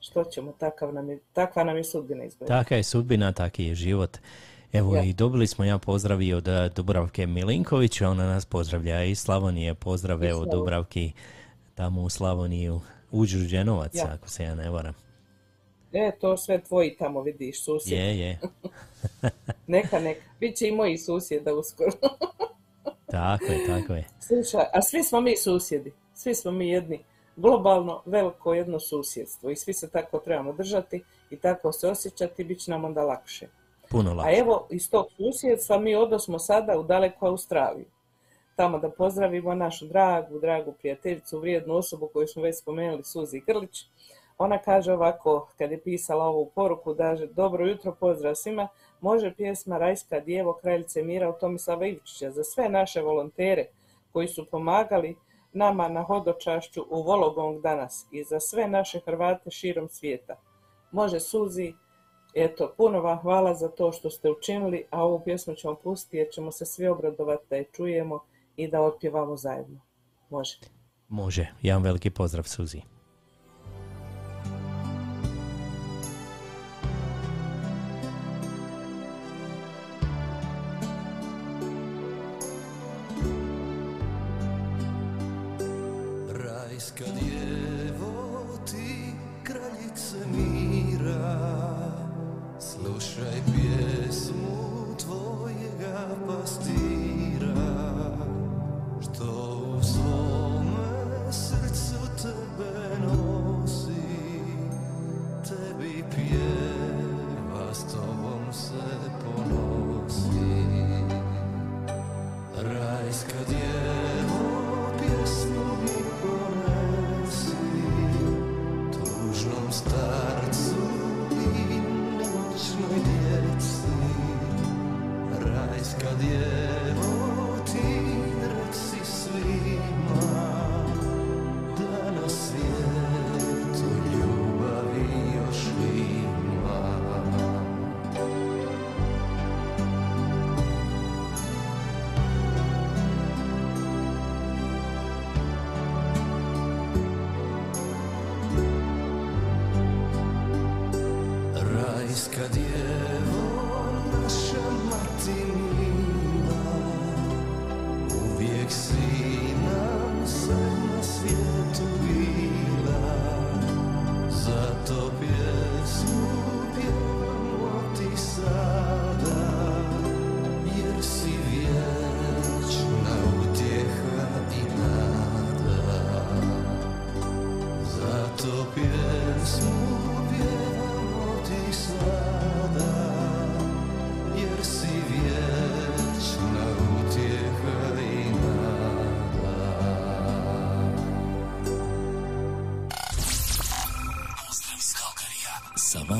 Što ćemo, takav nam je, takva nam je sudbina izgleda. Taka je sudbina, taki je život. Evo Ja. i dobili smo ja pozdrav i od eh, Dubravke Milinković, ona nas pozdravlja iz Slavonije, pozdrav Iz evo Slavonije. Dubravki tamo u Slavoniju, u Đurđenovac, Ja. ako se ja ne varam. E, to sve tvoji tamo vidiš, susjedi. Je, je, (laughs) Neka, neka. Biće i moji susjeda uskoro. (laughs) tako je, tako je. Slušaj, a svi smo mi susjedi. Svi smo mi jedni globalno veliko jedno susjedstvo i svi se tako trebamo držati i tako se osjećati, bit će nam onda lakše. Puno A lakše. evo, iz tog susjedstva mi odosmo sada u daleku Australiju. Tamo da pozdravimo našu dragu, dragu prijateljicu, vrijednu osobu koju smo već spomenuli, Suzi Grlić. Ona kaže ovako, kad je pisala ovu poruku, daže dobro jutro, pozdrav svima, može pjesma Rajska djevo kraljice mira od Tomislava Ivčića za sve naše volontere koji su pomagali nama na hodočašću u Vologong danas i za sve naše Hrvate širom svijeta. Može Suzi, Eto, puno vam hvala za to što ste učinili, a ovu pjesmu ćemo pustiti jer ćemo se svi obradovati da je čujemo i da otpjevamo zajedno. Može. Može, jedan veliki pozdrav Suzi.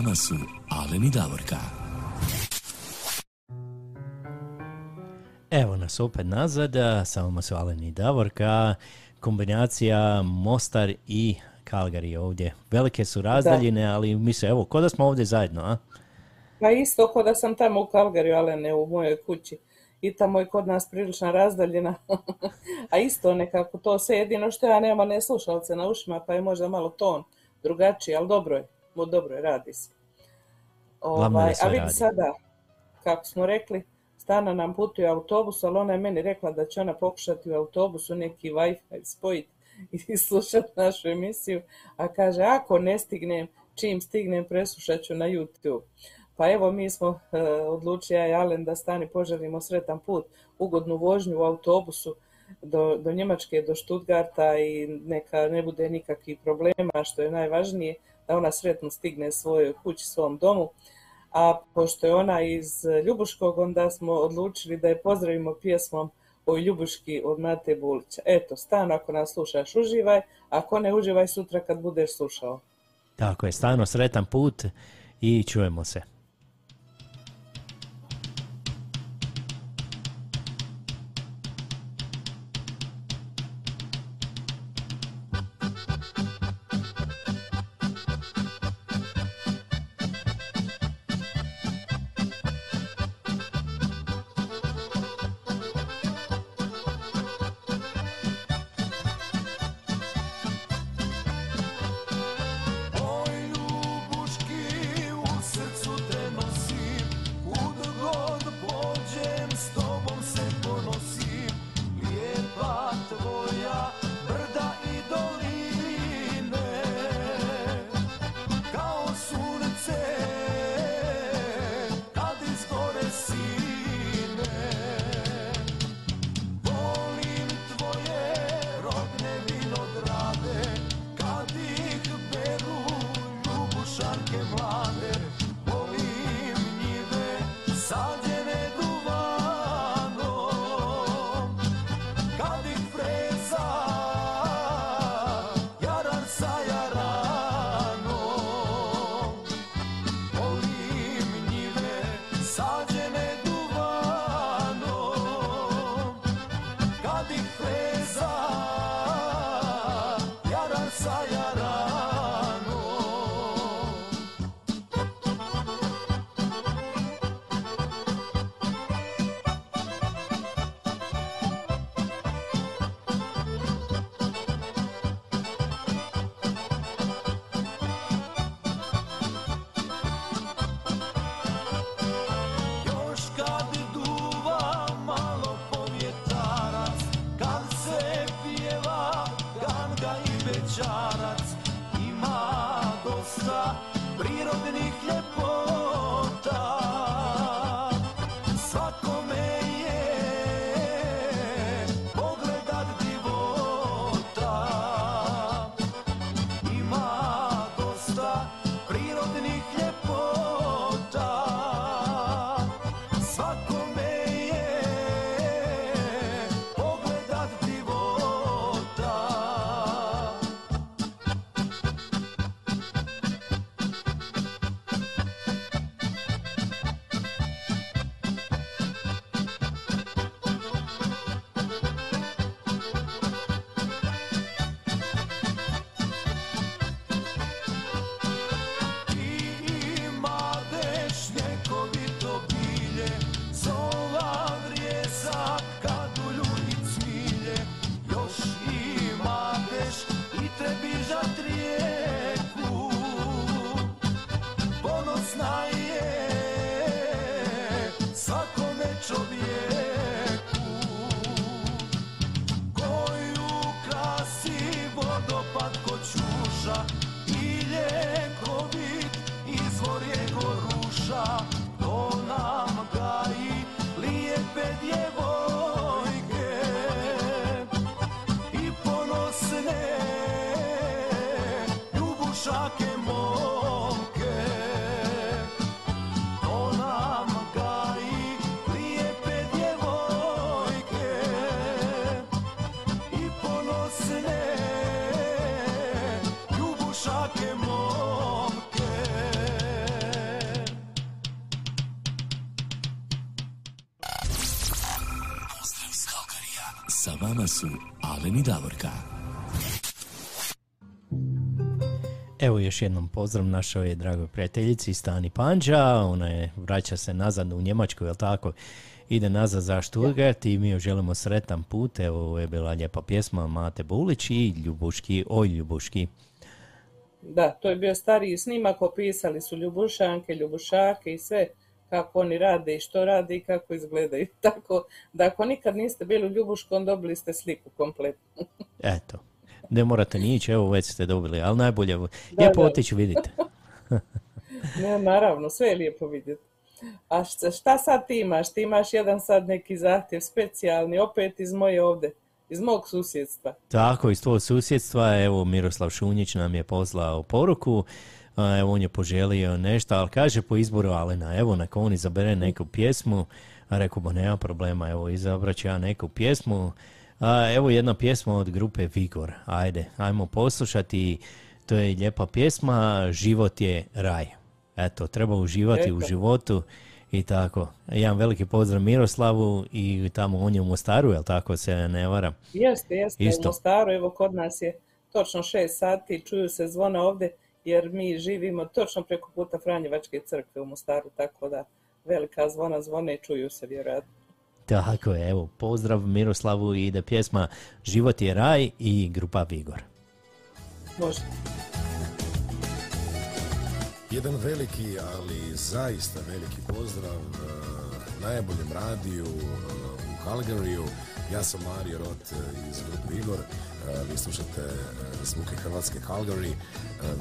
Vama su Alen i Davorka. Evo nas opet nazad, sa vama su Alen i Davorka, kombinacija Mostar i Kalgari ovdje. Velike su razdaljine, ali mi se, evo, ko da smo ovdje zajedno, a? Pa isto ko da sam tamo u Kalgariju, ali ne u mojoj kući. I tamo je kod nas prilična razdaljina. (laughs) A isto nekako to se jedino što ja nema ne slušalce na ušima, pa je možda malo ton drugačiji, ali dobro je. Mo, dobro je, radi se. Ovaj, a vidi sada, kako smo rekli, Stana nam putuje autobus, ali ona je meni rekla da će ona pokušati u autobusu neki Wi-Fi spojiti (laughs) i slušati našu emisiju, a kaže ako ne stignem, čim stignem preslušat ću na YouTube. Pa evo mi smo e, odlučili ja i Alen da Stani poželimo sretan put, ugodnu vožnju u autobusu do, do Njemačke, do Stuttgarta i neka ne bude nikakvih problema, što je najvažnije, da ona sretno stigne svojoj kući, svom domu. A pošto je ona iz Ljubuškog, onda smo odlučili da je pozdravimo pjesmom o Ljubuški od Mate Bulića. Eto, Stano, ako nas slušaš, uživaj, ako ne uživaj sutra kad budeš slušao. Tako je, stvarno sretan put i čujemo se. Vama su Alen i Davorka. Evo još jednom pozdrav našoj dragoj prijateljici Stani Panđa, ona je, vraća se nazad u Njemačku, jel tako? Ide nazad za Stuttgart i mi joj želimo sretan put, evo ovo je bila lijepa pjesma Mate Bulić i Ljubuški, oj Ljubuški. Da, to je bio stariji snimak, opisali su Ljubušanke, Ljubušake i sve kako oni rade i što rade i kako izgledaju. (laughs) Tako da ako nikad niste bili u Ljubuškom, dobili ste sliku kompletnu. (laughs) Eto, ne morate ni ići, evo već ste dobili, ali najbolje, lijepo da. otići vidite. (laughs) Ne, naravno, sve je lijepo vidjeti. A šta, sad ti imaš? Ti imaš jedan sad neki zahtjev specijalni, opet iz moje ovde, iz mog susjedstva. Tako, iz tvojeg susjedstva, evo Miroslav Šunjić nam je poslao poruku, a, evo on je poželio nešto, ali kaže po izboru Alena, evo neka on izabere neku pjesmu, a rekao bo nema problema, evo izabrat ću ja neku pjesmu, a, evo jedna pjesma od grupe Vigor, ajde, ajmo poslušati, to je lijepa pjesma, Život je raj. Eto, treba uživati u Eto. životu i tako. Jedan veliki pozdrav Miroslavu i tamo on je u Mostaru, jel tako se ne varam? Jeste, jeste, Isto. u Mostaru, evo kod nas je točno šest sati, čuju se zvona ovde, jer mi živimo točno preko puta Franjevačke crkve u Mostaru, tako da velika zvona zvone i čuju se vjerojatno. Tako je, evo, pozdrav Miroslavu i ide pjesma Život je raj i grupa Vigor. Može. Jedan veliki, ali zaista veliki pozdrav eh, najboljem radiju eh, u Calgaryju. Ja sam Mario Rot eh, iz grupe Igor. Eh, Vi slušate eh, zvuke Hrvatske Calgary. Eh,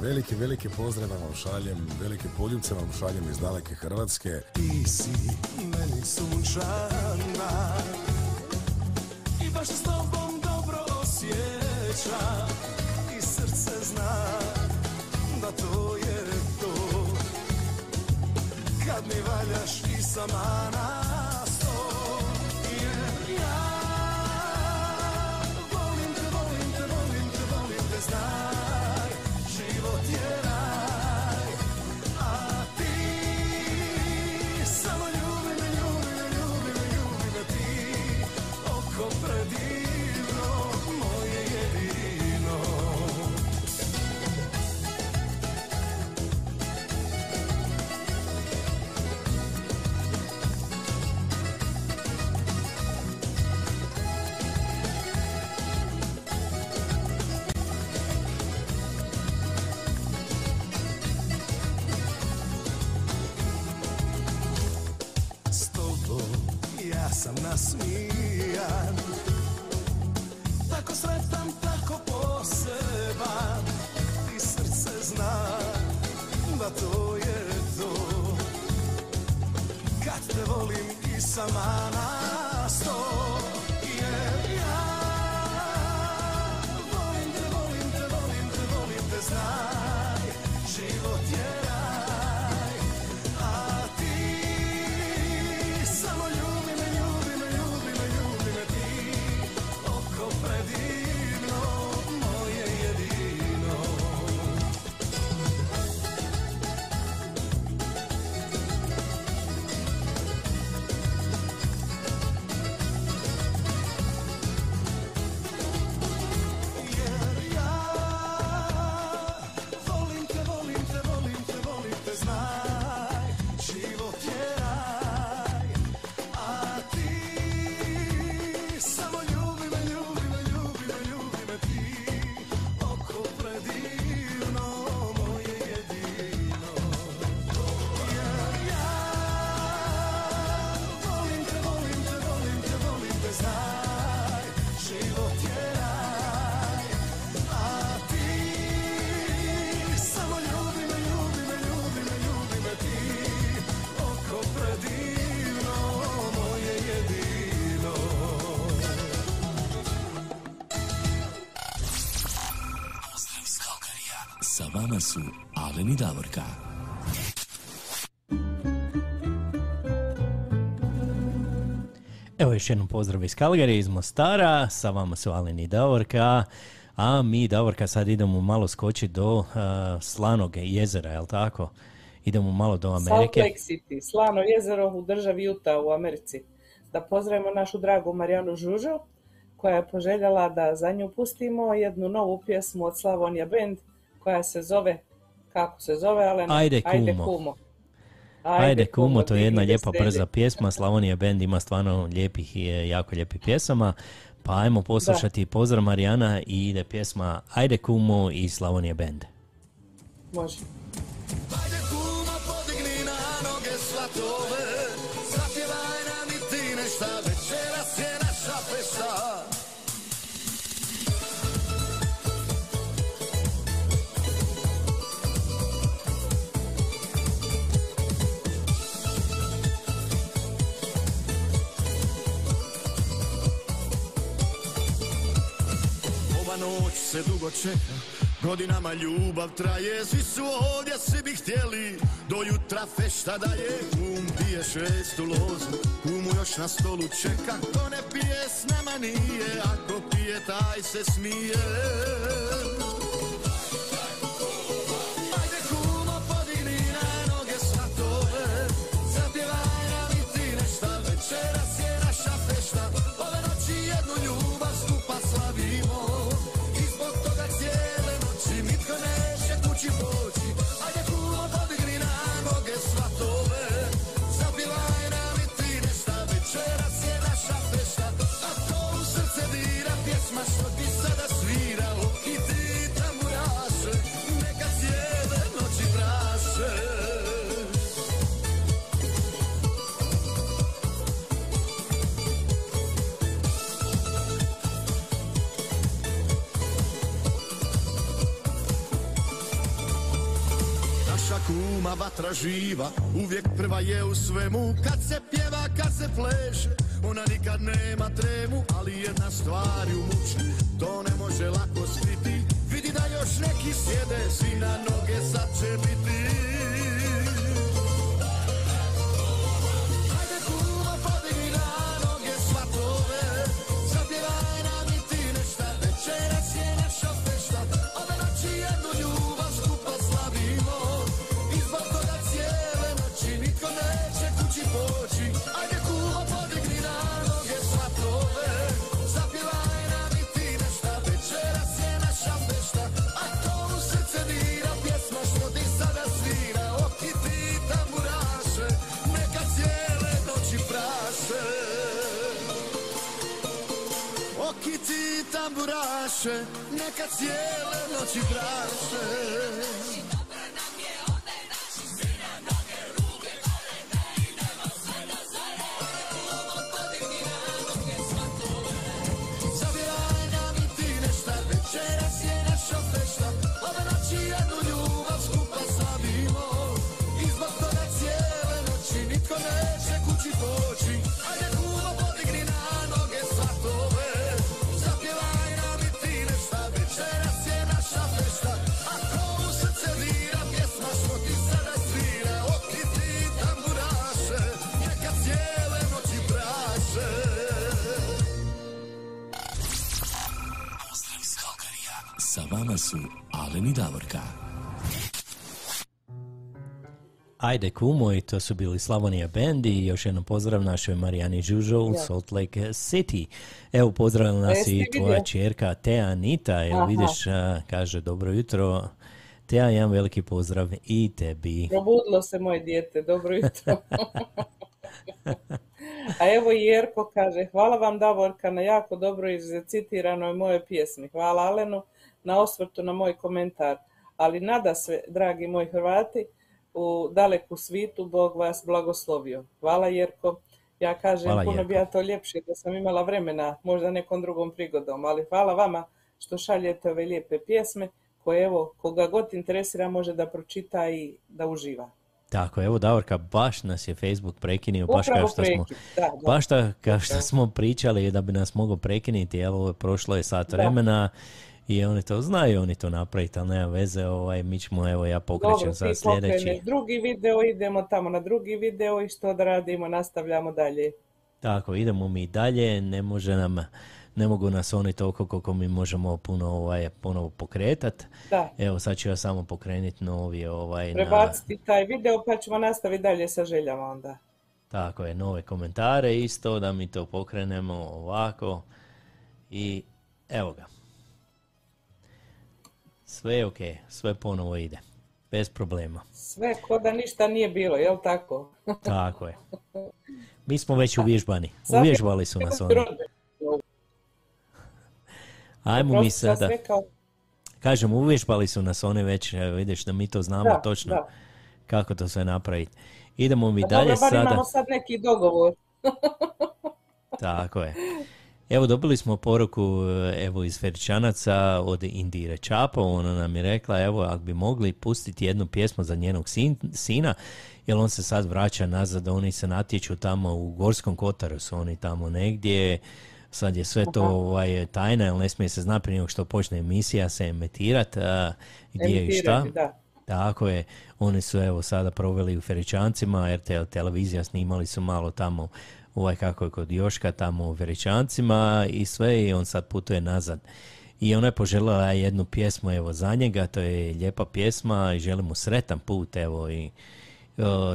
Veliki, veliki pozdrav vam šaljem, velike poljubce vam šaljem iz daleke Hrvatske. Ti si meni sunčana I baš s tobom dobro osjeća I srce zna da to je to Kad mi valjaš i sama sam nasmijan. Tako sretan, tako poseban I srce zna da to je to. Kad te volim i sama Sa vama su Alen i Davorka. Evo još jednom pozdrav iz Kalgari, iz Mostara, sa vama su Alen i Davorka, a mi Davorka sad idemo malo skočiti do uh, Slanog jezera, jel tako? Idemo malo do Salt Amerike. Lake City, Slano jezero u državi Utah u Americi. Da pozdravimo našu dragu Marijanu Žužu koja je poželjela da za nju pustimo jednu novu pjesmu od Slavonija Band koja se zove, kako se zove, ale Ajde, Ajde kumo. kumo. Ajde, kumo, to je jedna lijepa brza pjesma. Slavonija Band ima stvarno lijepih i e, jako lijepih pjesama. Pa ajmo poslušati pozdrav Marijana i ide pjesma Ajde kumo i Slavonija Band. Može. Se dugo čeka. Godinama ljubav traje Svi su ovdje, svi bi htjeli. Do jutra fešta daje Kum pije šestu lozu. Kumu još na stolu čeka Ko ne pije s nama nije. Ako pije taj se smije vatra živa, uvijek prva je u svemu. Kad se pjeva, kad se pleše, ona nikad nema tremu Ali jedna stvar ju muči, to ne može lako skriti Vidi da još neki sjede, svi na noge sad će biti tamburaše, neka cijele noći praše su Alen i Davorka. Ajde kumo i to su bili Slavonija Band i još jednom pozdrav našoj Marijani Žužo u. Salt Lake City. Evo pozdravila nas Jesi i vidio? tvoja čerka Tea Anita, evo Aha. vidiš, kaže dobro jutro. Tea, jedan veliki pozdrav i tebi. Probudilo se moje dijete, dobro jutro. (laughs) A evo i Jerko kaže, hvala vam Davorka na jako dobro izcitiranoj moje pjesmi. Hvala Alenu na osvrtu na moj komentar. Ali nada sve, dragi moji Hrvati, u daleku svitu Bog vas blagoslovio. Hvala Jerko. Ja kažem, Hvala, puno bi ja to ljepše da sam imala vremena, možda nekom drugom prigodom, ali hvala vama što šaljete ove lijepe pjesme koje evo, koga god interesira može da pročita i da uživa. Tako, evo Davorka, baš nas je Facebook prekinio, baš Upravo kao što smo, da, da. baš ta- kao što smo pričali da bi nas mogao prekinuti, evo prošlo je sat Da. I oni to znaju, oni to napraviti, ali nema veze, ovaj, mi ćemo, evo ja pokrećem ti sljedeći. drugi video, idemo tamo na drugi video i što da radimo, nastavljamo dalje. Tako, idemo mi dalje, ne može nam, ne mogu nas oni toliko koliko mi možemo puno ovaj, ponovo pokretat. Da. Evo sad ću ja samo pokrenuti novi ovaj, na, Prebaciti taj video pa ćemo nastaviti dalje sa željama onda. tako je, nove komentare isto, da mi to pokrenemo ovako I evo ga. Sve je ok, sve ponovo ide. Bez problema. Sve ko da ništa nije bilo, jel tako? (laughs) Tako je. Mi smo već uvježbani. Uvježbali su nas oni. (laughs) Ajmo mi sada. Kažem, uvježbali su nas one već, vidiš da mi to znamo Da, točno da. kako to sve napraviti. Idemo mi dalje dobro, bar sada. imamo sad neki dogovor. (laughs) Tako je. Evo dobili smo poruku e, evo iz Feričanaca od Indire Čapo, ona nam je rekla evo ako bi mogli pustiti jednu pjesmu za njenog sin, sina, jer on se sad vraća nazad, oni se natječu tamo u Gorskom Kotaru su oni tamo negdje, sad je sve to ovaj, tajna, jer ne smije se znati prije nego što počne emisija se emitirat, a, gdje i šta. Da. Tako je, oni su evo sada proveli u Feričancima, RTL televizija snimali su malo tamo ovaj kako je kod Joška tamo u Feričancima i sve i on sad putuje nazad. I ona je poželjela jednu pjesmu evo za njega, to je lijepa pjesma i želim mu sretan put evo i e,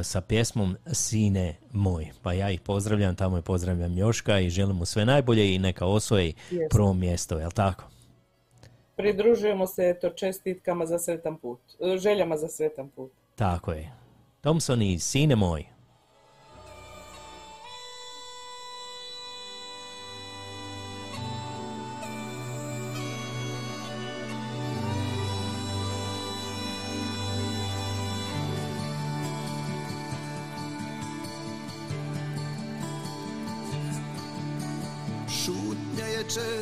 sa pjesmom Sine moj. Pa ja ih pozdravljam, tamo je pozdravljam Joška i želim mu sve najbolje i neka osvoji Jest. prvo mjesto, jel tako? Pridružujemo se eto čestitkama za sretan put. e, Željama za sretan put. Tako je. Thompson i Sine moj.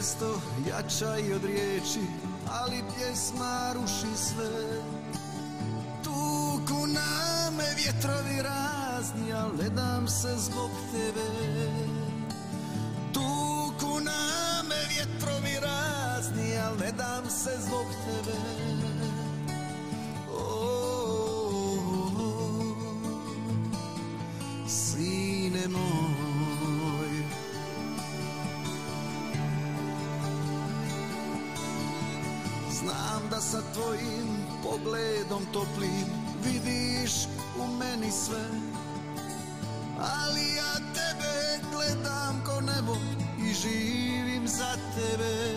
Često jača i od riječi, ali pjesma ruši sve. Tuku na me vjetrovi razni, al ne dam se zbog tebe. Tuku na me vjetrovi razni, al ne dam se zbog tebe. Znam da sa tvojim pogledom toplim vidiš u meni sve. Ali ja tebe gledam ko nebo i živim za tebe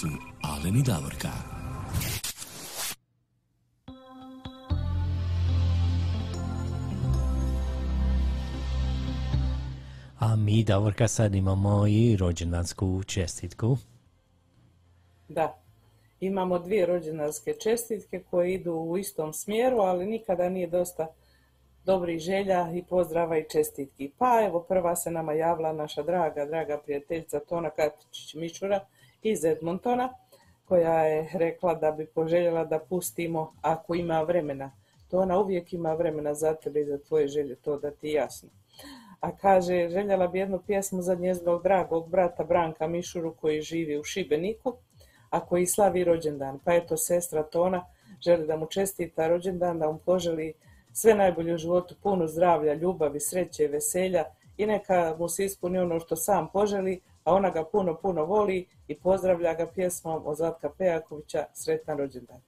su Alen i Davorka. A mi, Davorka, sad imamo i rođendansku čestitku. Da. Imamo dvije rođendanske čestitke koje idu u istom smjeru, ali nikada nije dosta dobrih želja i pozdrava i čestitki. Pa evo prva se nama javila naša draga, draga prijateljica Tona Katičić-Mičura iz Edmontona, koja je rekla da bi poželjela da pustimo ako ima vremena. Tona uvijek ima vremena za tebe i za tvoje želje, to da ti jasno. A kaže, željela bi jednu pjesmu za njezinog dragog brata Branka Mišuru koji živi u Šibeniku, a koji slavi rođendan. Pa eto, sestra Tona želi da mu čestita rođendan, da mu poželi sve najbolje u životu, puno zdravlja, ljubavi, sreće veselja i neka mu se ispuni ono što sam poželi, a ona ga puno, puno voli i pozdravlja ga pjesmom od Zlatka Pejakovića Sretan rođendan.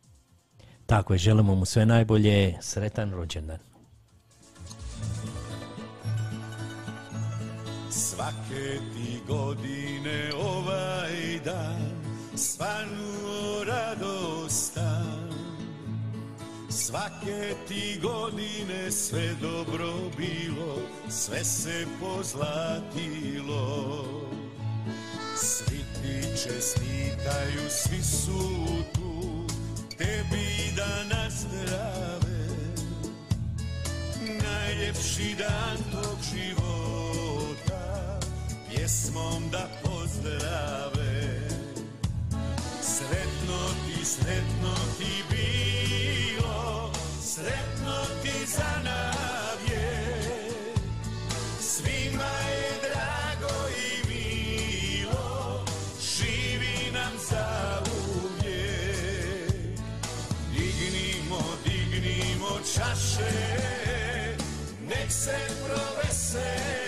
Tako je, želimo mu sve najbolje, sretan rođendan. Svake ti godine ovaj dan svanuo radostan Svake ti godine sve dobro bilo, sve se pozlatilo Svi ti čestitaju, svi su tu, tebi da nazdrave. Najljepši dan tog života, pjesmom da pozdrave. Sretno ti, sretno ti bilo, sretno ti za navje. Nek se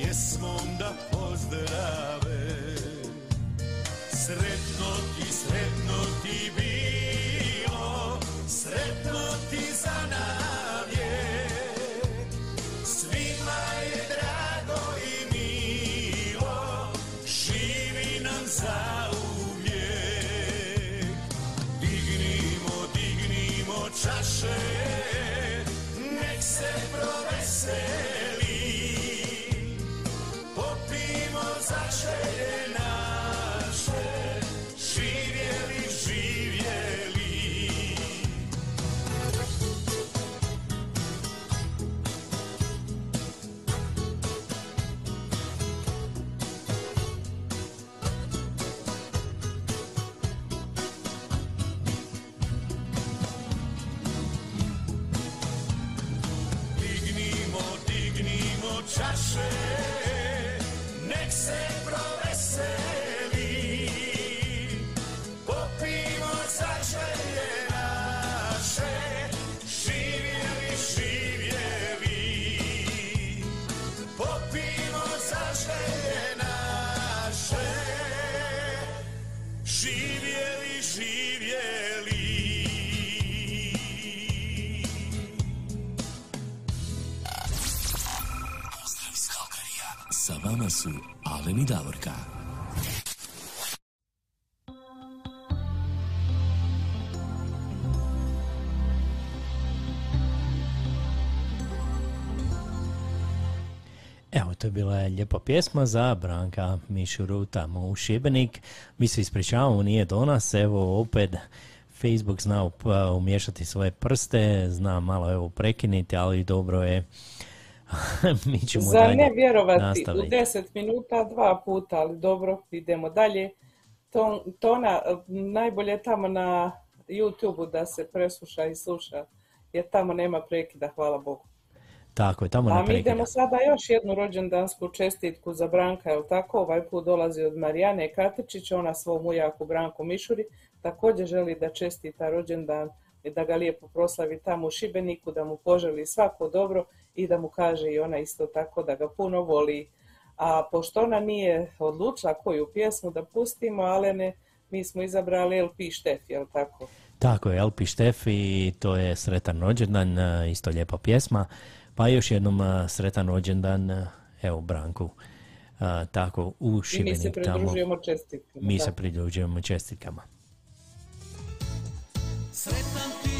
Pjesmom da pozdrave. Sretno ti, sretno ti bilo. Sretno ti Je bila lijepa pjesma za Branka Mišuru tamo u Šibenik. Mi se ispričavamo, nije do nas, evo opet Facebook zna up- umiješati svoje prste, zna malo evo prekiniti, ali dobro je. (laughs) Mi ćemo Za dalje ne vjerovati, u nastaviti. 10 minuta dva puta, ali dobro, idemo dalje. To, tona, najbolje tamo na YouTube da se presluša i sluša, jer tamo nema prekida, hvala Bogu. Tako je, tamo A ne mi idemo sada još jednu rođendansku čestitku za Branka, jel tako? Ovaj put dolazi od Marijane Katičić, ona svom ujaku Branku Mišuri također želi da čestita rođendan i da ga lijepo proslavi tamo u Šibeniku, da mu poželi svako dobro i da mu kaže i ona isto tako da ga puno voli. A pošto ona nije odlučila koju pjesmu da pustimo, Alene, mi smo izabrali LP Štef, jel tako? Tako je, Elpi Štefi, to je sretan rođendan, e, isto lijepa pjesma. Pa još jednom e, sretan rođendan, e, evo Branku, e, tako u I mi Šibenik se tamo. pridružujemo čestitkama. Mi da. se pridružujemo čestitkama. Sretan ti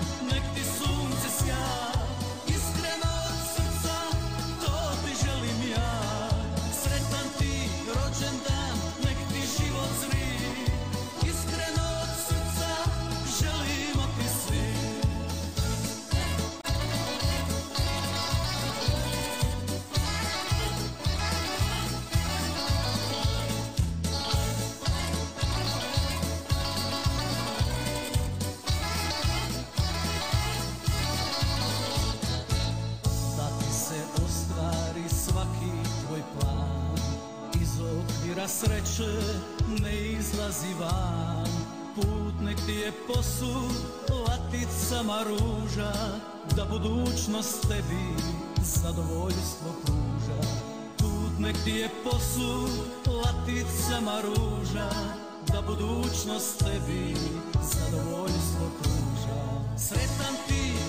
sreće ne izlazi van. Put nek ti je posud laticama ruža Da budućnost tebi zadovoljstvo pruža. Put nek ti je posud laticama ruža Da budućnost tebi zadovoljstvo pruža. Sretan ti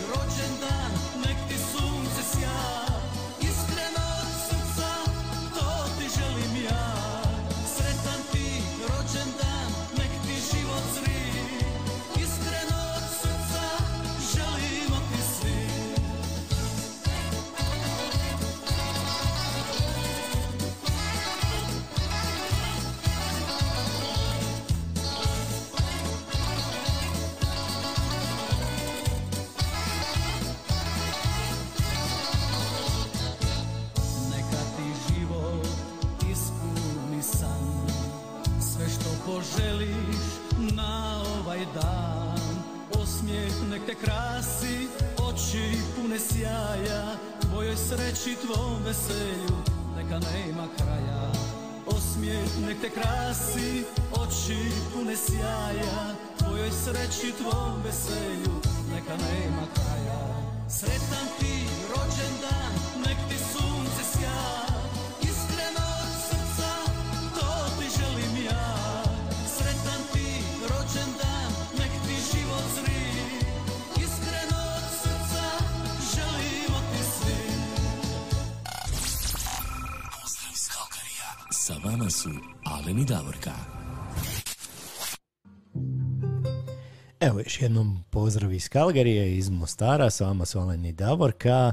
jednom pozdrav iz Kalgarije, iz Mostara, s vama su Alen i Davorka,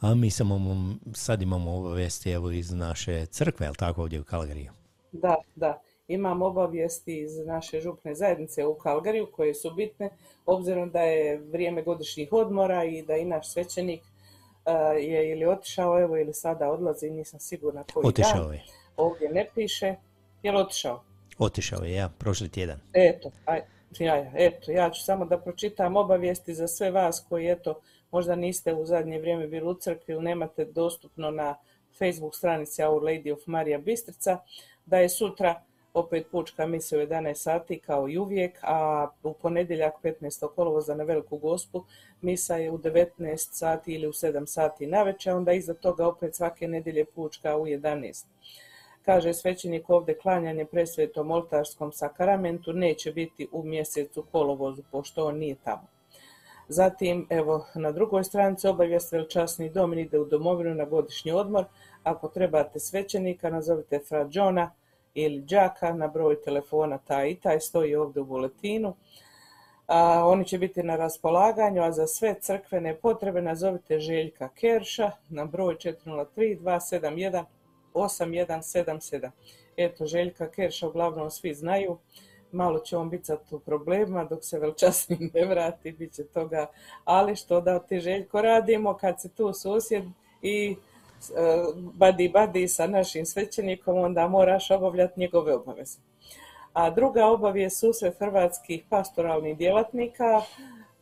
a mi samo sad imamo obavijesti evo iz naše crkve, jel tako ovdje u Kalgariju? Da, da. Imam obavijesti iz naše župne zajednice u Kalgariju koje su bitne, obzirom da je vrijeme godišnjih odmora i da i naš svećenik e, je ili otišao, evo, ili sada odlazi, nisam sigurna koji Otišao dan. je. Ovdje ne piše. Je li otišao? Otišao je, ja, prošli tjedan. Eto, aj, ja, ja, eto, ja ću samo da pročitam obavijesti za sve vas koji, eto, možda niste u zadnje vrijeme bili u crkvi ili nemate dostupno na Facebook stranici Our Lady of Marija Bistrica, da je sutra opet pučka misija u 11 sati kao i uvijek, a u ponedjeljak 15. kolovoza na Veliku Gospu misa je u 19 sati ili u 7 sati navečer, onda iza toga opet svake nedjelje pučka u 11. Kaže svećenik ovdje klanjanje presvetom oltarskom sakramentu neće biti u mjesecu kolovozu, pošto on nije tamo. Zatim, evo, na drugoj stranici obavijest veličasni dom ide u domovinu na godišnji odmor. Ako trebate svećenika, nazovite fra Johna ili Đaka na broj telefona taj i taj, stoji ovdje u buletinu. Oni će biti na raspolaganju, a za sve crkvene potrebe nazovite Željka Kerša na broj 403 271 8177. Eto, Željka Kerša uglavnom svi znaju. Malo će on biti sad u problema dok se veličasni ne vrati, bit će toga. Ali što da ti Željko radimo kad se tu susjed i e, badi badi sa našim svećenikom, onda moraš obavljati njegove obaveze. A druga obavijest susret hrvatskih pastoralnih djelatnika,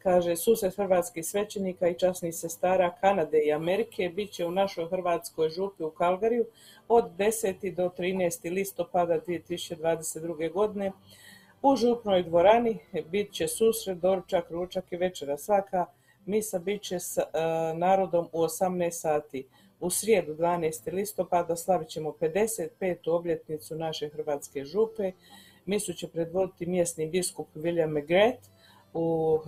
kaže susret hrvatskih svećenika i časnih sestara Kanade i Amerike bit će u našoj hrvatskoj župi u Kalgariju od 10. do 13. listopada 2022. godine. U župnoj dvorani bit će susret, doručak, ručak i večera. Svaka misa bit će s e, narodom u 18 sati. U srijedu 12. listopada slavit ćemo 55. obljetnicu naše hrvatske župe. Misu će predvoditi mjesni biskup William McGrath. U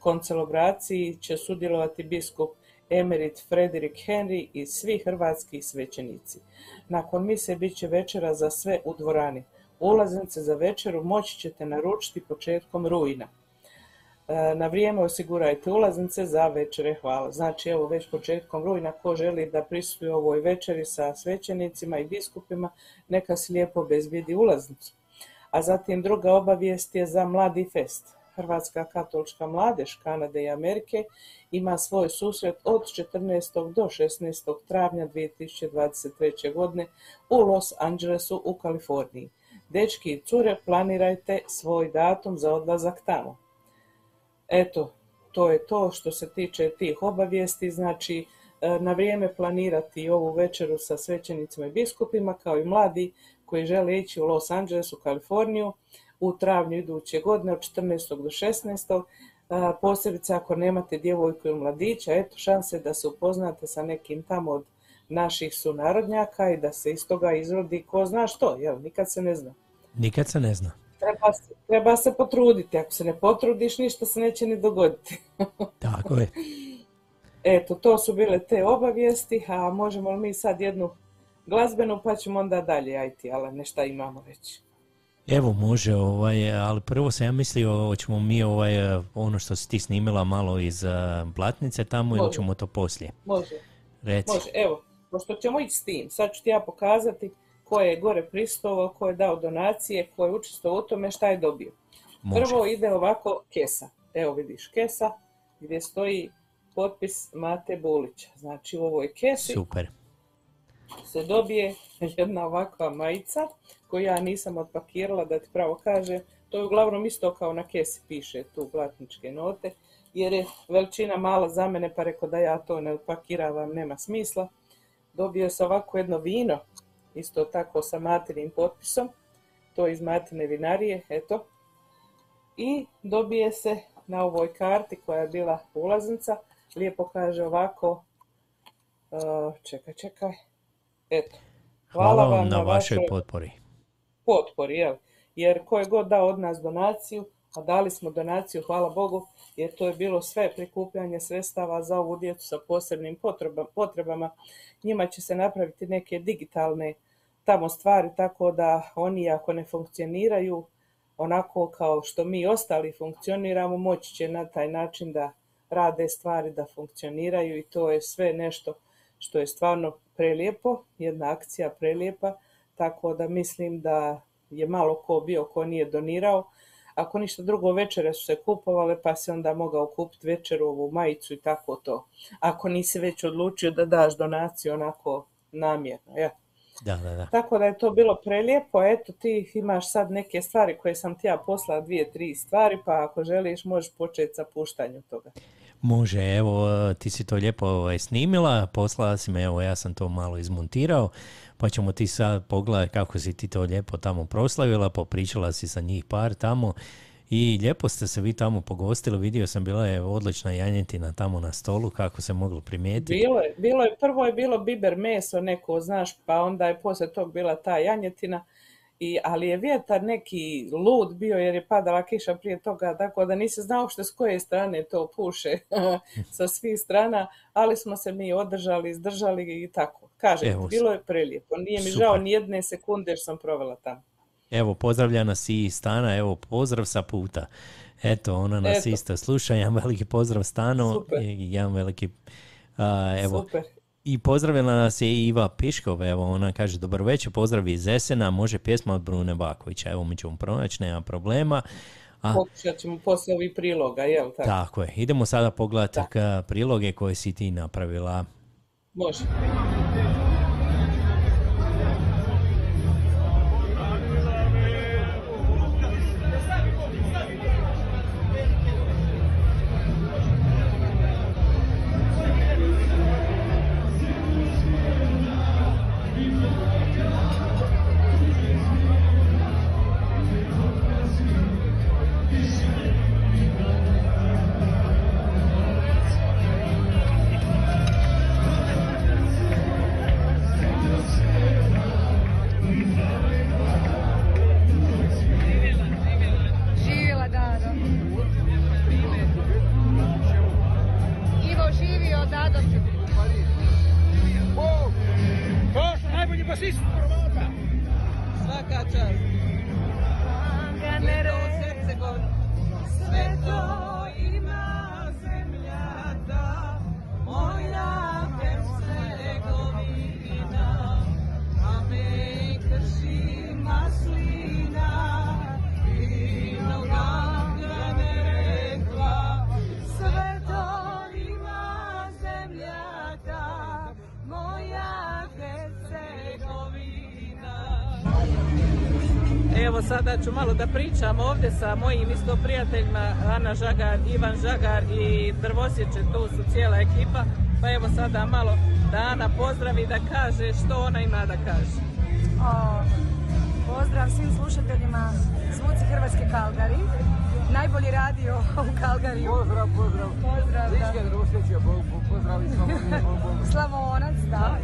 koncelebraciji će sudjelovati biskup emerit Frederik Henry i svi hrvatski svećenici. Nakon mise bit će večera za sve u dvorani. Ulaznice za večeru moći ćete naručiti početkom rujna. E, Na vrijeme osigurajte ulaznice za večere, hvala. Znači, evo već početkom rujna, ko želi da prisustuje ovoj večeri sa svećenicima i biskupima, neka si lijepo bezbjedi ulaznicu. A zatim druga obavijest je za Mladi fest. Hrvatska katolička mladež Kanade i Amerike ima svoj susret od 14. do 16. travnja 2023. godine u Los Angelesu u Kaliforniji. Dečki i cure, planirajte svoj datum za odlazak tamo. Eto, to je to što se tiče tih obavijesti, znači e, na vrijeme planirati ovu večeru sa svećenicima i biskupima kao i mladi koji žele ići u Los Angeles u Kaliforniju u travnju iduće godine od 14. do 16. A, Posebice ako nemate djevojku ili mladića, eto šanse da se upoznate sa nekim tamo od naših sunarodnjaka i da se iz toga izrodi ko zna što, jel, nikad se ne zna. Nikad se ne zna. Treba se, treba se potruditi, ako se ne potrudiš ništa se neće ni dogoditi. (laughs) Tako je. Eto, to su bile te obavijesti, a možemo li mi sad jednu glazbenu pa ćemo onda dalje ajti, ali nešto imamo već. Evo može, ovaj, ali prvo sam ja mislio, hoćemo mi ovaj, eh, ono što si ti snimila malo iz eh, Blatnice tamo ili Može. ćemo to poslije? Može, Reci. može, evo, pošto ćemo ići s tim, sad ću ti ja pokazati ko je gore pristovao, ko je dao donacije, ko je učestvovao u tome, šta je dobio. Može. Prvo ide ovako kesa, evo vidiš kesa gdje stoji potpis Mate Bulića, znači u ovoj kesi Super. se dobije jedna ovakva majica koju ja nisam otpakirala da ti pravo kažem. To je uglavnom isto kao na kesi piše tu blatničke note jer je veličina mala za mene pa rekao da ja to ne otpakiravam, nema smisla. Dobio se ovako jedno vino, isto tako sa materinim potpisom, to je iz matine vinarije, eto. I dobije se na ovoj karti koja je bila ulaznica, lijepo kaže ovako, uh, čekaj, čekaj, eto. Hvala vam na vašoj potpori. Potpori, jel? Jer ko je god dao od nas donaciju, a dali smo donaciju, hvala Bogu, jer to je bilo sve prikupljanje sredstava za ovu djecu sa posebnim potreba- potrebama. Njima će se napraviti neke digitalne tamo stvari, tako da oni ako ne funkcioniraju onako kao što mi ostali funkcioniramo, moći će na taj način da rade stvari, da funkcioniraju i to je sve nešto što je stvarno prelijepo, jedna akcija prelijepa, tako da mislim da je malo ko bio ko nije donirao, ako ništa drugo večere su se kupovale pa si onda mogao kupiti večeru ovu majicu i tako to. Ako nisi već odlučio da daš donaciju onako namjerno. Ja. Da, da, da. Tako da je to bilo prelijepo, eto ti imaš sad neke stvari koje sam ti ja poslala, dvije, tri stvari, pa ako želiš možeš početi sa puštanjem toga. Može, evo, ti si to lijepo ovaj, snimila, poslala si me, evo, ja sam to malo izmontirao, pa ćemo ti sad pogledati kako si ti to lijepo tamo proslavila, popričala si sa njih par tamo i lijepo ste se vi tamo pogostili, vidio sam, bila je odlična janjetina tamo na stolu, kako se moglo primijetiti. Bilo je, bilo je, prvo je bilo biber meso neko, znaš, pa onda je poslije tog bila ta janjetina, i, ali je vjetar neki lud bio jer je padala kiša prije toga, tako da nisi znao što s koje strane to puše (laughs) sa svih strana, ali smo se mi održali, izdržali i tako. Kažem, Evo, bilo je prelijepo. Nije mi super. žao ni jedne sekunde jer sam provela tamo. Evo, pozdravlja nas i Stana, evo, pozdrav sa puta. Eto, ona nas Eto. isto sluša, jedan veliki pozdrav Stano Super. i jedan veliki, a, evo, Super. I pozdravila nas je Iva Piškov, evo ona kaže dobro večer, pozdrav iz Esena, može pjesma od Brune Bakovića, evo mi ćemo pronaći, nema problema. A, Pokušat ćemo poslije ovih priloga, jel tako? tako je, idemo sada pogledati priloge koje si ti napravila. Može. Sada ću malo da pričam ovdje sa mojim isto prijateljima Ana Žagar, Ivan Žagar i Drvosjeće, tu su cijela ekipa. Pa evo sada malo da Ana pozdravi da kaže što ona ima da kaže. O, pozdrav svim slušateljima Zvuci Hrvatske Kalgari. Najbolji radio u Kalgariju. Pozdrav, pozdrav. Pozdrav, da. pozdrav i (laughs) Slavonac, da.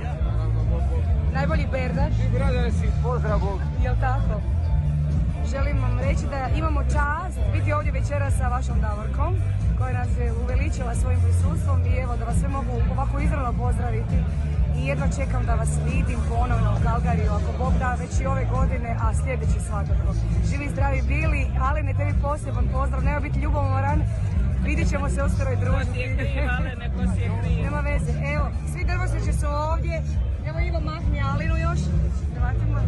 Najbolji berdaš. I si, pozdrav Bog. Jel tako? Želim vam reći da imamo čast biti ovdje večera sa vašom Davorkom koja nas je uveličila svojim prisustvom i evo da vas sve mogu ovako izravno pozdraviti. I jedva čekam da vas vidim ponovno u Kalgariju ako Bog da već i ove godine, a sljedeći svakako. Živi zdravi bili, ali ne tebi poseban pozdrav, nema biti ljubomoran, vidjet ćemo se uskoro i družiti. Nema veze, evo, svi drvoseći su ovdje, evo Ivo mahni Alinu još, Vratimo,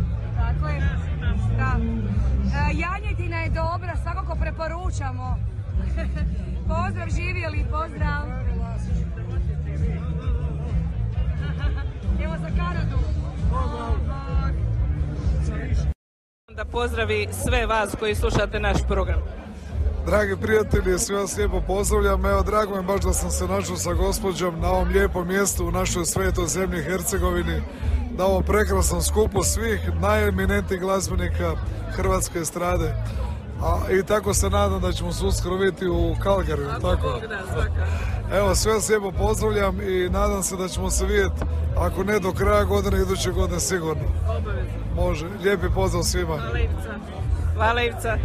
tako je. Da. E, janjetina je dobra, svakako preporučamo. (laughs) pozdrav živjeli, pozdrav. Evo za Kanadu. Da pozdravi sve vas koji slušate naš program. Dragi prijatelji, sve vas lijepo pozdravljam. Evo, drago mi je baš da sam se našao sa gospođom na ovom lijepom mjestu u našoj svetoj zemlji Hercegovini, na ovom prekrasnom skupu svih najeminentnijih glazbenika hrvatske estrade. A, I tako se nadam da ćemo se uskoro vidjeti u Kalgariju, tako? Evo, sve vas lijepo pozdravljam i nadam se da ćemo se vidjeti, ako ne do kraja godine, iduće godine sigurno. Može. Lijepi pozdrav svima. Hvala Ivca. Hvala Ivca.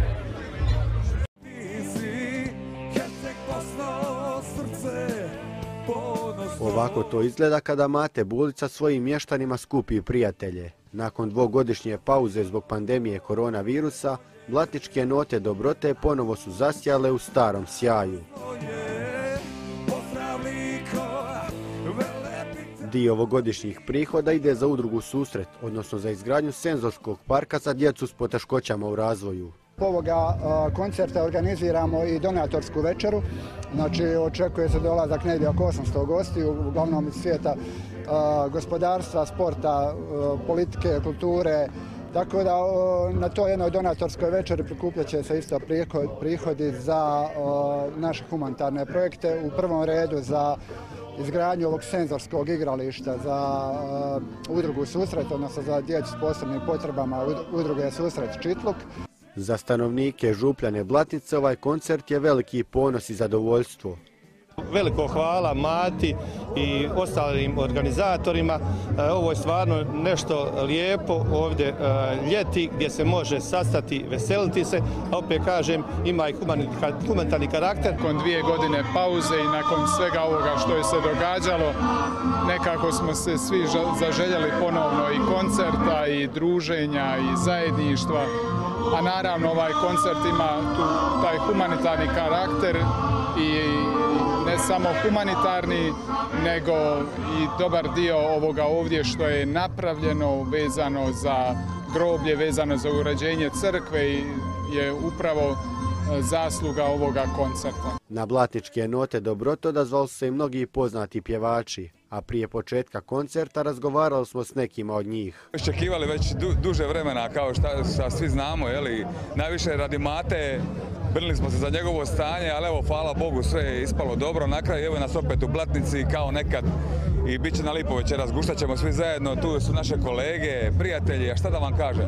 Ovako to izgleda kada Mate Bulica svojim mještanima skupi prijatelje. Nakon dvogodišnje pauze zbog pandemije koronavirusa, blatničke note dobrote ponovo su zasjale u starom sjaju. Dio ovogodišnjih prihoda ide za udrugu Susret, odnosno za izgradnju senzorskog parka za djecu s poteškoćama u razvoju. Ovoga koncerta organiziramo i donatorsku večeru. Znači očekuje se dolazak negdje oko 800 gostiju, uglavnom iz svijeta gospodarstva, sporta, politike, kulture. Tako da na to jednoj donatorskoj večeri prikupljat će se isto prihod, prihodi za naše humanitarne projekte. U prvom redu za izgradnju ovog senzorskog igrališta za udrugu Susret, odnosno za djecu s posebnim potrebama ud- udruge Susret Čitluk. Za stanovnike Župljane Blatnice ovaj koncert je veliki ponos i zadovoljstvo. Veliko hvala Mati i ostalim organizatorima. E, Ovo je stvarno nešto lijepo ovdje e, ljeti gdje se može sastati, veseliti se, a opet kažem ima i humanitarni- karakter. Nakon dvije godine pauze i nakon svega ovoga što je se događalo, nekako smo se svi zaželjeli ponovno i koncerta i druženja i zajedništva. A naravno ovaj koncert ima taj humanitarni karakter i ne samo humanitarni, nego i dobar dio ovoga ovdje što je napravljeno vezano za groblje, vezano za uređenje crkve i je upravo e, zasluga ovoga koncerta. Na Blatničke note dobroto odazvali se i mnogi poznati pjevači, a prije početka koncerta razgovarali smo s nekima od njih. Iščekivali već du, duže vremena, kao šta, šta svi znamo, jeli, najviše radi Mate, brinuli smo se za njegovo stanje, ali evo, hvala Bogu, sve je ispalo dobro. Na kraju evo nas opet u Blatnici, kao nekad, i bit će na lipo večeras, guštat ćemo svi zajedno, tu su naše kolege, prijatelji, a šta da vam kažem,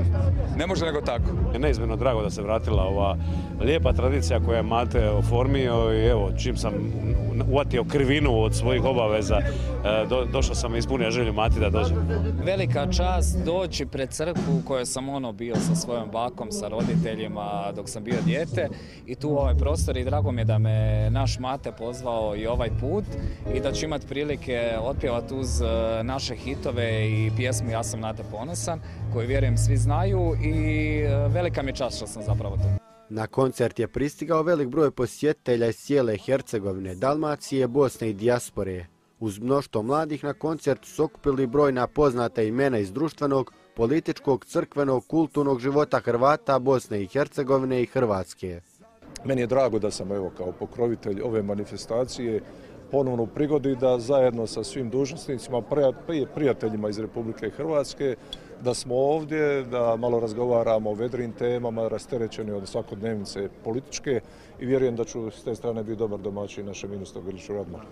ne može nego tako. je neizmjerno drago da se vratila ova lijepa tradicija koju je Mate oformio i evo, čim sam uvatio krivinu od svojih obaveza, e, do, došao sam i ispunio želju Mati da dođe. Velika čast doći pred crkvu u kojoj sam ono bio sa svojom bakom, sa roditeljima dok sam bio dijete i tu u ovaj prostor i drago mi je da me naš mate pozvao i ovaj put i da ću imati prilike otpjevati uz e, naše hitove i pjesmu Ja sam na te ponosan koju vjerujem svi znaju i e, velika mi je čast što sam zapravo tu. Na koncert je pristigao velik broj posjetitelja iz cijele Hercegovine, Dalmacije, Bosne i dijaspore. Uz mnoštvo mladih na koncertu su okupili brojna poznata imena iz društvenog, političkog, crkvenog, kulturnog života Hrvata, Bosne i Hercegovine i Hrvatske. Meni je drago da sam evo kao pokrovitelj ove manifestacije ponovno u prigodi da zajedno sa svim dužnosnicima, prijateljima iz Republike Hrvatske, da smo ovdje, da malo razgovaramo o vedrim temama, rasterećeni od svakodnevnice političke i vjerujem da ću s te strane biti dobar domaćin našem ministru Grliću Radmanu.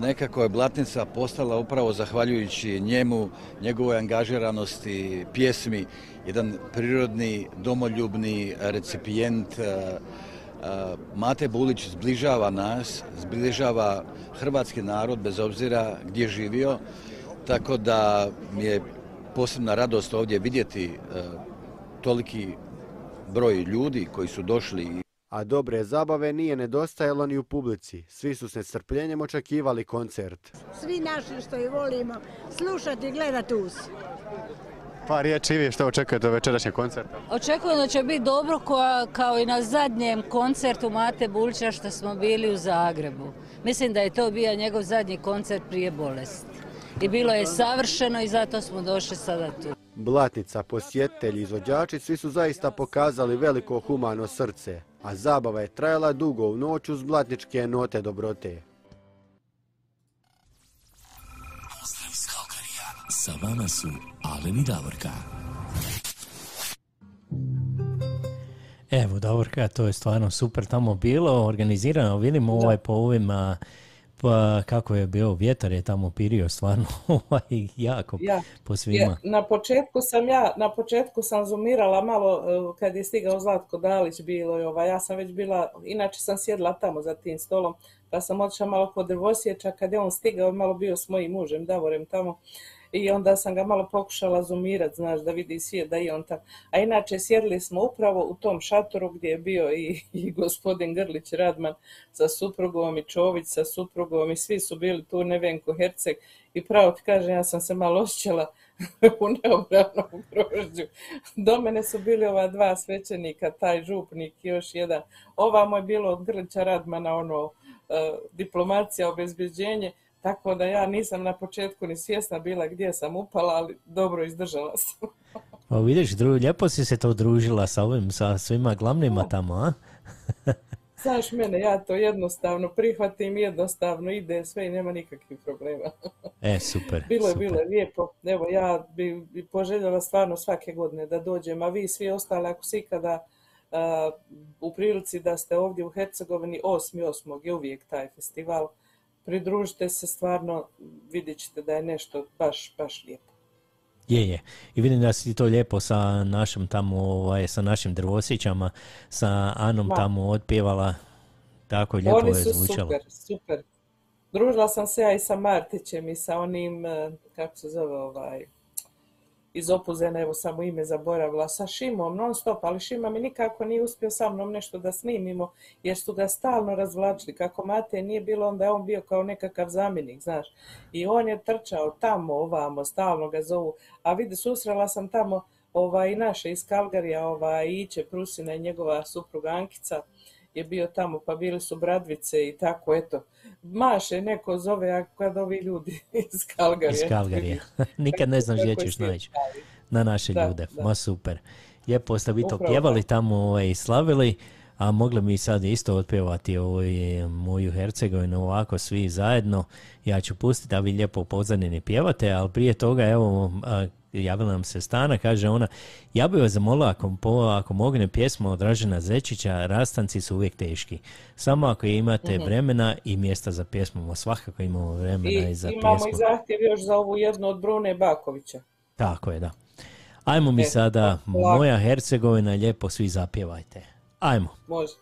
Nekako je Blatnica postala upravo zahvaljujući njemu, njegovoj angažiranosti, pjesmi, jedan prirodni, domoljubni recipijent. e, e, Mate Bulić zbližava nas, zbližava hrvatski narod bez obzira gdje živio, tako da mi je posebna radost ovdje vidjeti e, toliki broj ljudi koji su došli A dobre zabave nije nedostajalo ni u publici. Svi su s nestrpljenjem očekivali koncert. Svi naši što je volimo slušati i gledati uz. Pa riječi vi što očekujete od večerašnjeg koncerta? Očekujem da će biti dobro kao i na zadnjem koncertu Mate Bulća što smo bili u Zagrebu. Mislim da je to bio njegov zadnji koncert prije bolesti. I bilo je savršeno i zato smo došli sada tu. Blatnica, posjetitelji, izvođači, svi su zaista pokazali veliko humano srce, a zabava je trajala dugo u noć uz blatničke note dobrote. Sa vama su Alen i Davorka. Evo, Davorka, to je stvarno super tamo bilo, organizirano, vidimo ovaj po ovim, a, pa kako je bio vjetar je tamo pirio stvarno (laughs) ovaj, jako Ja, po svima. Ja, na početku sam ja, na početku sam zoomirala malo eh, kad je stigao Zlatko Dalić bilo je ovaj, ja sam već bila, inače sam sjedla tamo za tim stolom, pa sam otišla malo kod Drvosječa, kad je on stigao, malo bio s mojim mužem Davorem tamo i onda sam ga malo pokušala zoomirat, znaš, da vidi svijet da je on tamo. A inače sjedili smo upravo u tom šatoru gdje je bio i, (laughs) i gospodin Grlić Radman sa suprugom i Čović sa suprugom i svi su bili tu, Nevenko Herceg i pravo ti kažem, ja sam se malo osjećala (laughs) u neobranom grožđu. Do mene su bili ova dva svećenika, taj župnik i još jedan. Ovamo je bilo od Grlića Radmana ono e, diplomacija, obezbeđenje, tako da ja nisam na početku ni svjesna bila gdje sam upala, ali dobro izdržala sam. (laughs) Pa vidiš, dru, lijepo si se to družila sa ovim, sa svima glavnima tamo, a? (laughs) Znaš mene, ja to jednostavno prihvatim, jednostavno ide sve i nema nikakvih problema. E, super. (laughs) Bilo je, bilo je lijepo. Evo, ja bi, bi poželjela stvarno svake godine da dođem, a vi svi ostali, ako si ikada u prilici da ste ovdje u Hercegovini, 8.8. je uvijek taj festival, pridružite se stvarno, vidjet ćete da je nešto baš, baš lijepo. Je, je. I vidim da si to lijepo sa našim tamo, ovaj, sa našim drvosićama, sa Anom Da. tamo otpjevala. Tako lijepo Oni je su zvučalo. super, super. Družila sam se ja i sa Martićem i sa onim, eh, kako se zove ovaj, iz Opuzena, evo samo ime zaboravila, sa Šimom non stop, ali Šima mi nikako nije uspio sa mnom nešto da snimimo, jer su ga stalno razvlačili. Kako Mate nije bilo, onda je on bio kao nekakav zamjenik, znaš. I on je trčao tamo, ovamo, stalno ga zovu. A vidi, susrela sam tamo ovaj, naše iz Kalgarija, ovaj, Iće Prusina i njegova supruga Ankica je bio tamo, pa bili su bradvice i tako, eto. Maše neko zove, a kad ovi ljudi (laughs) iz Kalgarija. Iz Kalgarija. (laughs) (laughs) Nikad ne znaš gdje ćeš naći na naše Da, ljude. da. Ma super. Lijepo ste vi to pjevali tamo ovaj, i slavili, a mogli mi sad isto otpjevati ovaj, moju Hercegovinu ovako svi zajedno. Ja ću pustiti da vi lijepo u pozadini pjevate, ali prije toga evo javila nam se Stana, kaže ona, ja bih vas zamolila ako, ako mogne pjesma od Dražena Zečića, rastanci su uvijek teški. Samo ako imate Mhm. vremena i mjesta za pjesmu, svakako imamo vremena i, I za imamo pjesmu. i zahtjev još za ovu jednu od Brune Bakovića. Tako je, da. Ajmo mi E, sada, moja Hercegovina, lijepo svi zapjevajte. Ajmo. Može.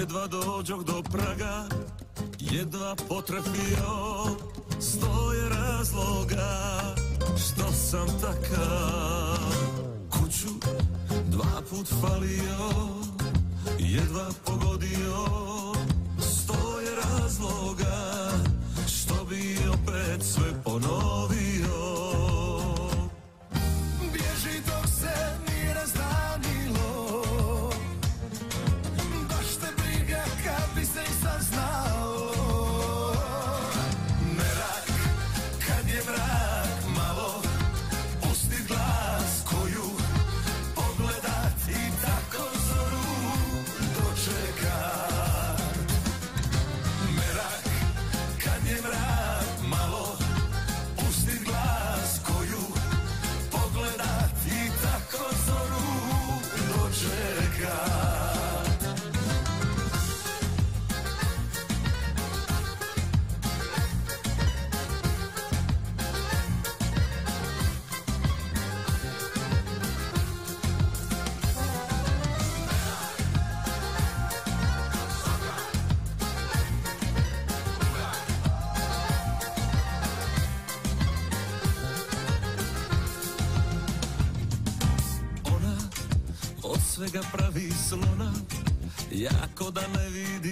Jedva dođoh do Praga, jedva potrefio Stoje razloga što sam takav. Kuću dva put falio, jedva pogodio Stoje razloga što bi opet sve ponovio slona Jako da ne vidim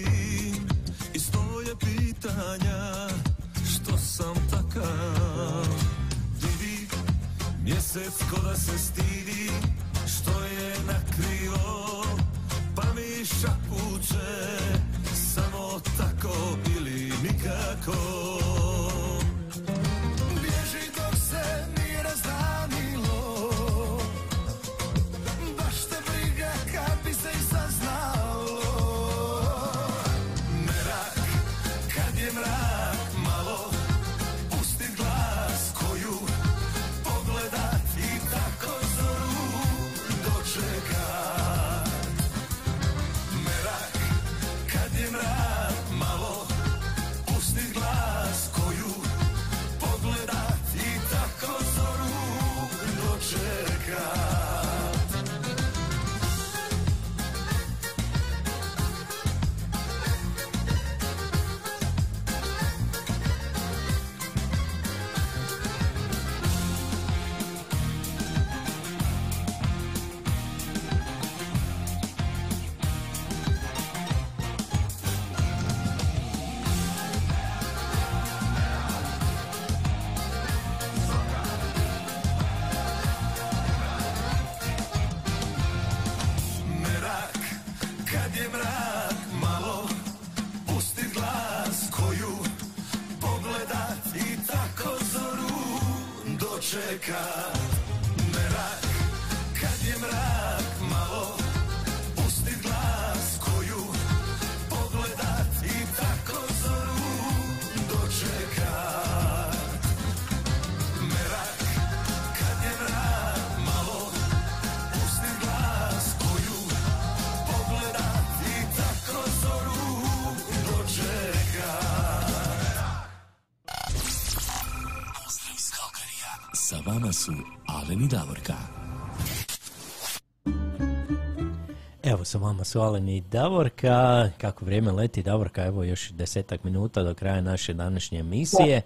sa vama su Alen i Davorka. Kako vrijeme leti Davorka, evo još desetak minuta do kraja naše današnje emisije.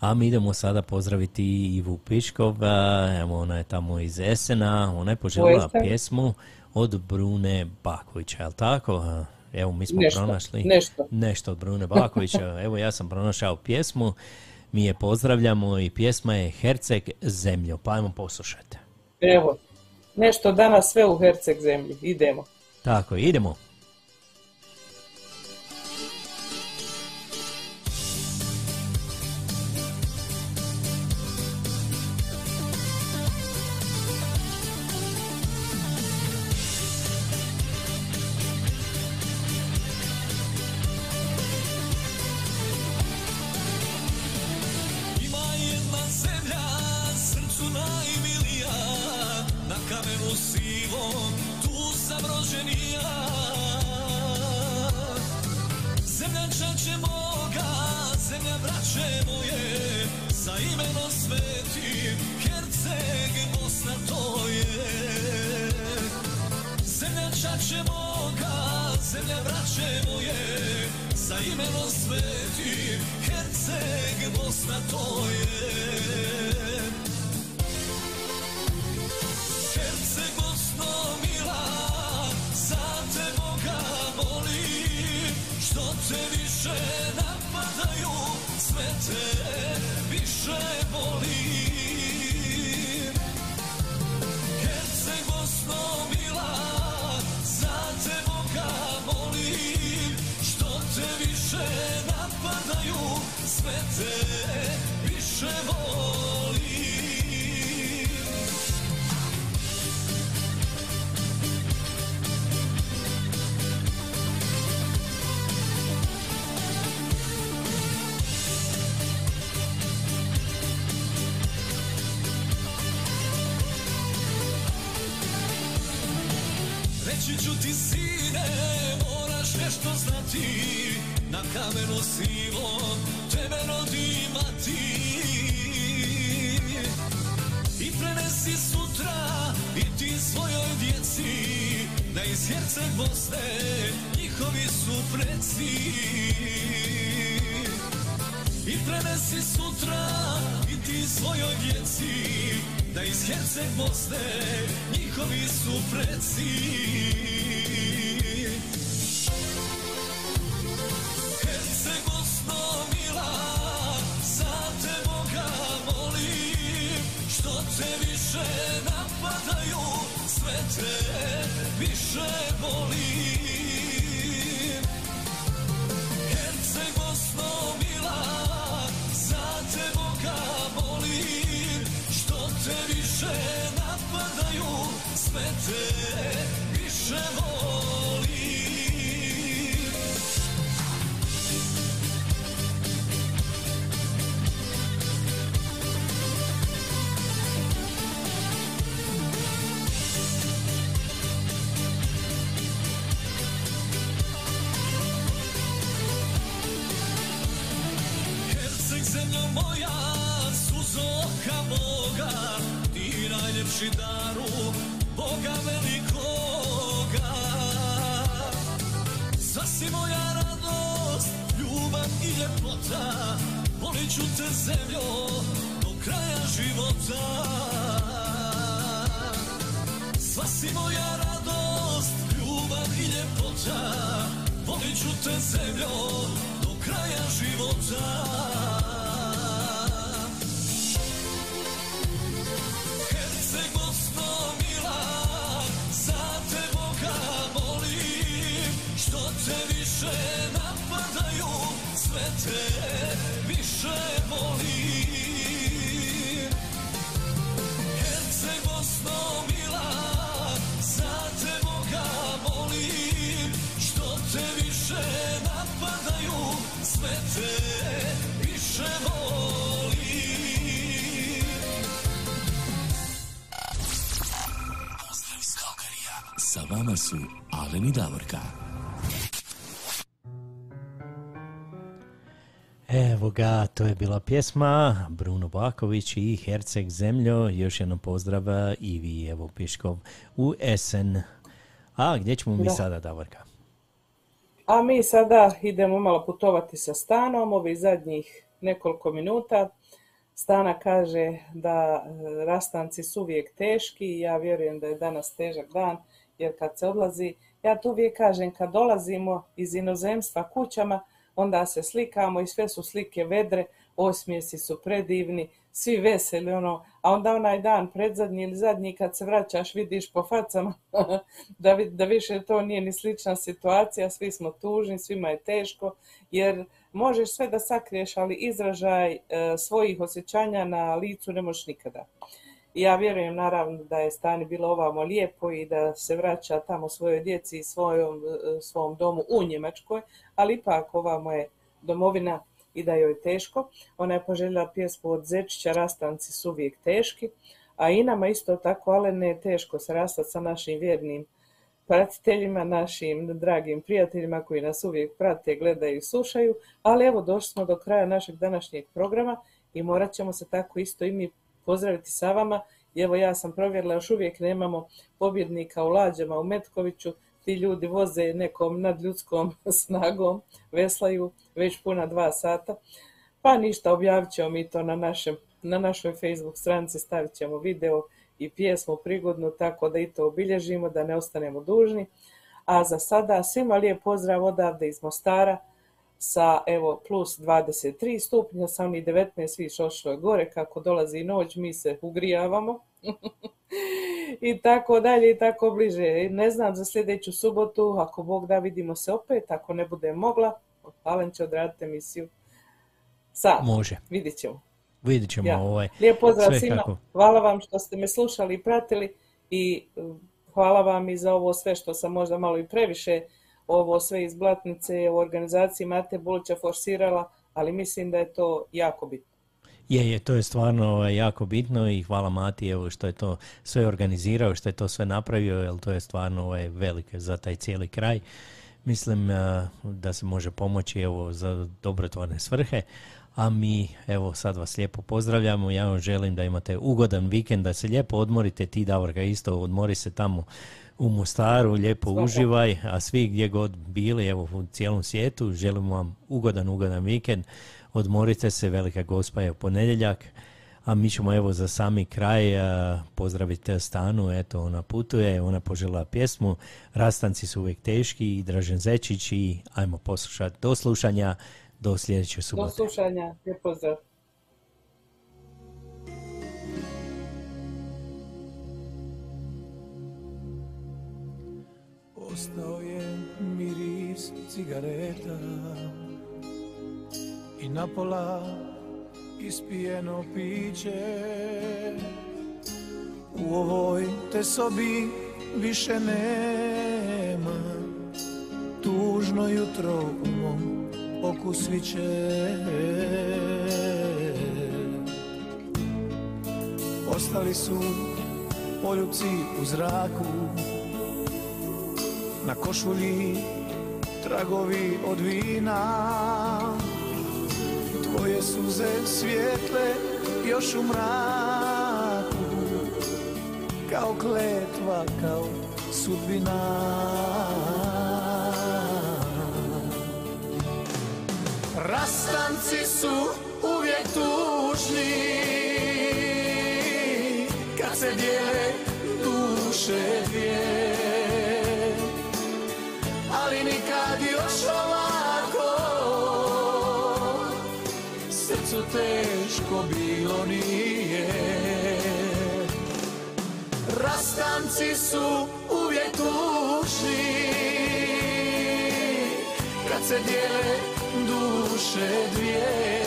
A mi idemo sada pozdraviti Ivu Piškov, evo ona je tamo iz Esena, ona je poželjela pjesmu od Brune Bakovića, jel tako? Evo mi smo Nešto, pronašli nešto. nešto od Brune Bakovića, (laughs) evo ja sam pronašao pjesmu, mi je pozdravljamo i pjesma je Herceg zemljo, pa ajmo poslušajte. Evo, nešto danas sve u Herceg zemlji. Idemo. Tako, idemo. Volit ću te zemljo do kraja života. Sva si moja radost, ljubav i ljepota, volit ću te zemljo do kraja života. Vama su Alen i Davorka. Evo ga, to je bila pjesma Bruno Baković i Herceg Zemljo. Još jednom pozdrav i vi, evo Piškov u Esen. A gdje ćemo mi Da. sada, Davorka? A mi sada idemo malo putovati sa Stanom, ovih zadnjih nekoliko minuta. Stana kaže da e, rastanci su uvijek teški i ja vjerujem da je danas težak dan, jer kad se odlazi, ja to uvijek kažem, kad dolazimo iz inozemstva kućama, onda se slikamo i sve su slike vedre, osmijesi su predivni, svi veseli, ono, a onda onaj dan predzadnji ili zadnji kad se vraćaš vidiš po facama (laughs) da, vi- da više to nije ni slična situacija, svi smo tužni, svima je teško, jer možeš sve da sakriješ, ali izražaj e, svojih osjećanja na licu ne možeš nikada. I ja vjerujem naravno da je stani bilo ovamo lijepo i da se vraća tamo svojoj djeci i svojom, e, svom domu u Njemačkoj, ali ipak ovamo je domovina i da joj je teško. Ona je poželjela pjesmu od Zečića, rastanci su uvijek teški, a i nama isto tako, ale ne je teško se rastati sa našim vjernim pratiteljima, našim dragim prijateljima koji nas uvijek prate, gledaju i slušaju, ali evo došli smo do kraja našeg današnjeg programa i morat ćemo se tako isto i mi pozdraviti sa vama. Evo ja sam provjerila, još uvijek nemamo pobjednika u Lađama u Metkoviću, ti ljudi voze nekom nadljudskom (laughs) snagom, veslaju već puna dva sata. Pa ništa, objavit ćemo mi to na, našem, na našoj Facebook stranici, stavit ćemo video i pjesmu prigodnu, tako da i to obilježimo, da ne ostanemo dužni. A za sada svima lijep pozdrav odavde iz Mostara sa evo plus 23 stupnja, sa onih 19 svi ošlo je gore, kako dolazi noć mi se ugrijavamo (laughs) i tako dalje i tako bliže. Ne znam za sljedeću subotu, ako Bog da vidimo se opet, ako ne bude mogla, Alen će odraditi emisiju. Sad, Može. vidit ćemo. Vidjet ćemo Ja. ovaj, Lijep pozdrav sve svima. kako. Hvala vam što ste me slušali i pratili i uh, hvala vam i za ovo sve što sam možda malo i previše ovo sve iz Blatnice u organizaciji Mate Bulića forsirala, ali mislim da je to jako bitno. Je, je, to je stvarno ovaj, jako bitno i hvala Mati evo što je to sve organizirao, što je to sve napravio, jer to je stvarno ovaj, velike za taj cijeli kraj. Mislim a, da se može pomoći evo za dobrotvorne svrhe, a mi evo sad vas lijepo pozdravljamo. Ja vam želim da imate ugodan vikend, da se lijepo odmorite, ti Davorka isto odmori se tamo u Mostaru, lijepo Svakako. uživaj, a svi gdje god bili, evo u cijelom svijetu, želimo vam ugodan, ugodan vikend. Odmorite se, Velika Gospa je u ponedjeljak, a mi ćemo evo za sami kraj a, pozdraviti Stanu, eto ona putuje, ona požela pjesmu, rastanci su uvijek teški i Dražen Zečić i ajmo poslušati do slušanja, do sljedeće Do subote. slušanja, lijep pozdrav. Ostao je miris cigareta. I napola ispijeno piće. U ovoj te sobi više nema. Tužno jutro u mom oku sviće. Ostali su poljubci u zraku na košulji tragovi od vina. Tvoje suze svijetle još u mraku Kao kletva, kao sudbina. Rastanci su uvijek tužni Kad se dijele duše dvije teško bilo nije. Rastanci su uvijek tužni kad se dijele duše dvije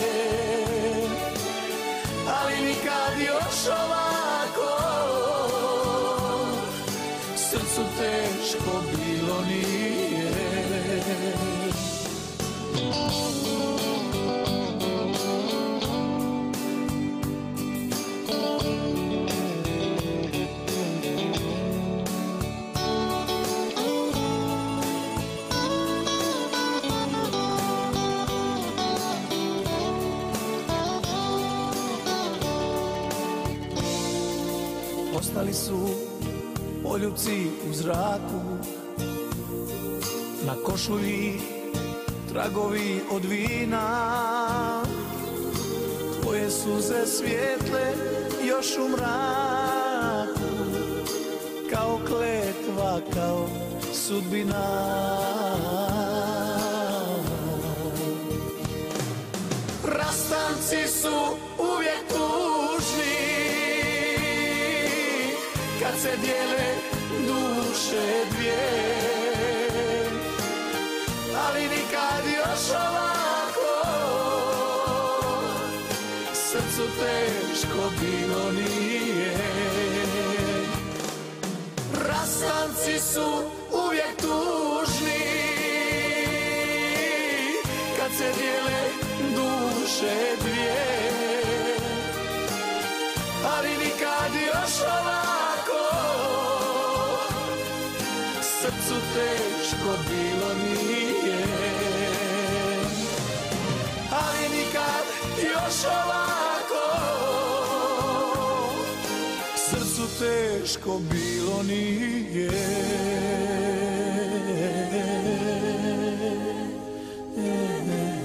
poljubci u zraku. Na košulji tragovi od vina Tvoje suze svijetle još u mraku. Kao kletva, kao sudbina. Rastanci su uvijek tužni kad se dijele dvije ali nikad još ovako. Srcu teško bilo nije. Rastanci su uvijek tužni. Kad se dijele duše dvije. Ali nikad još ovako teško bilo nije. Ali nikad još ovako. Srcu teško bilo nije. E, e.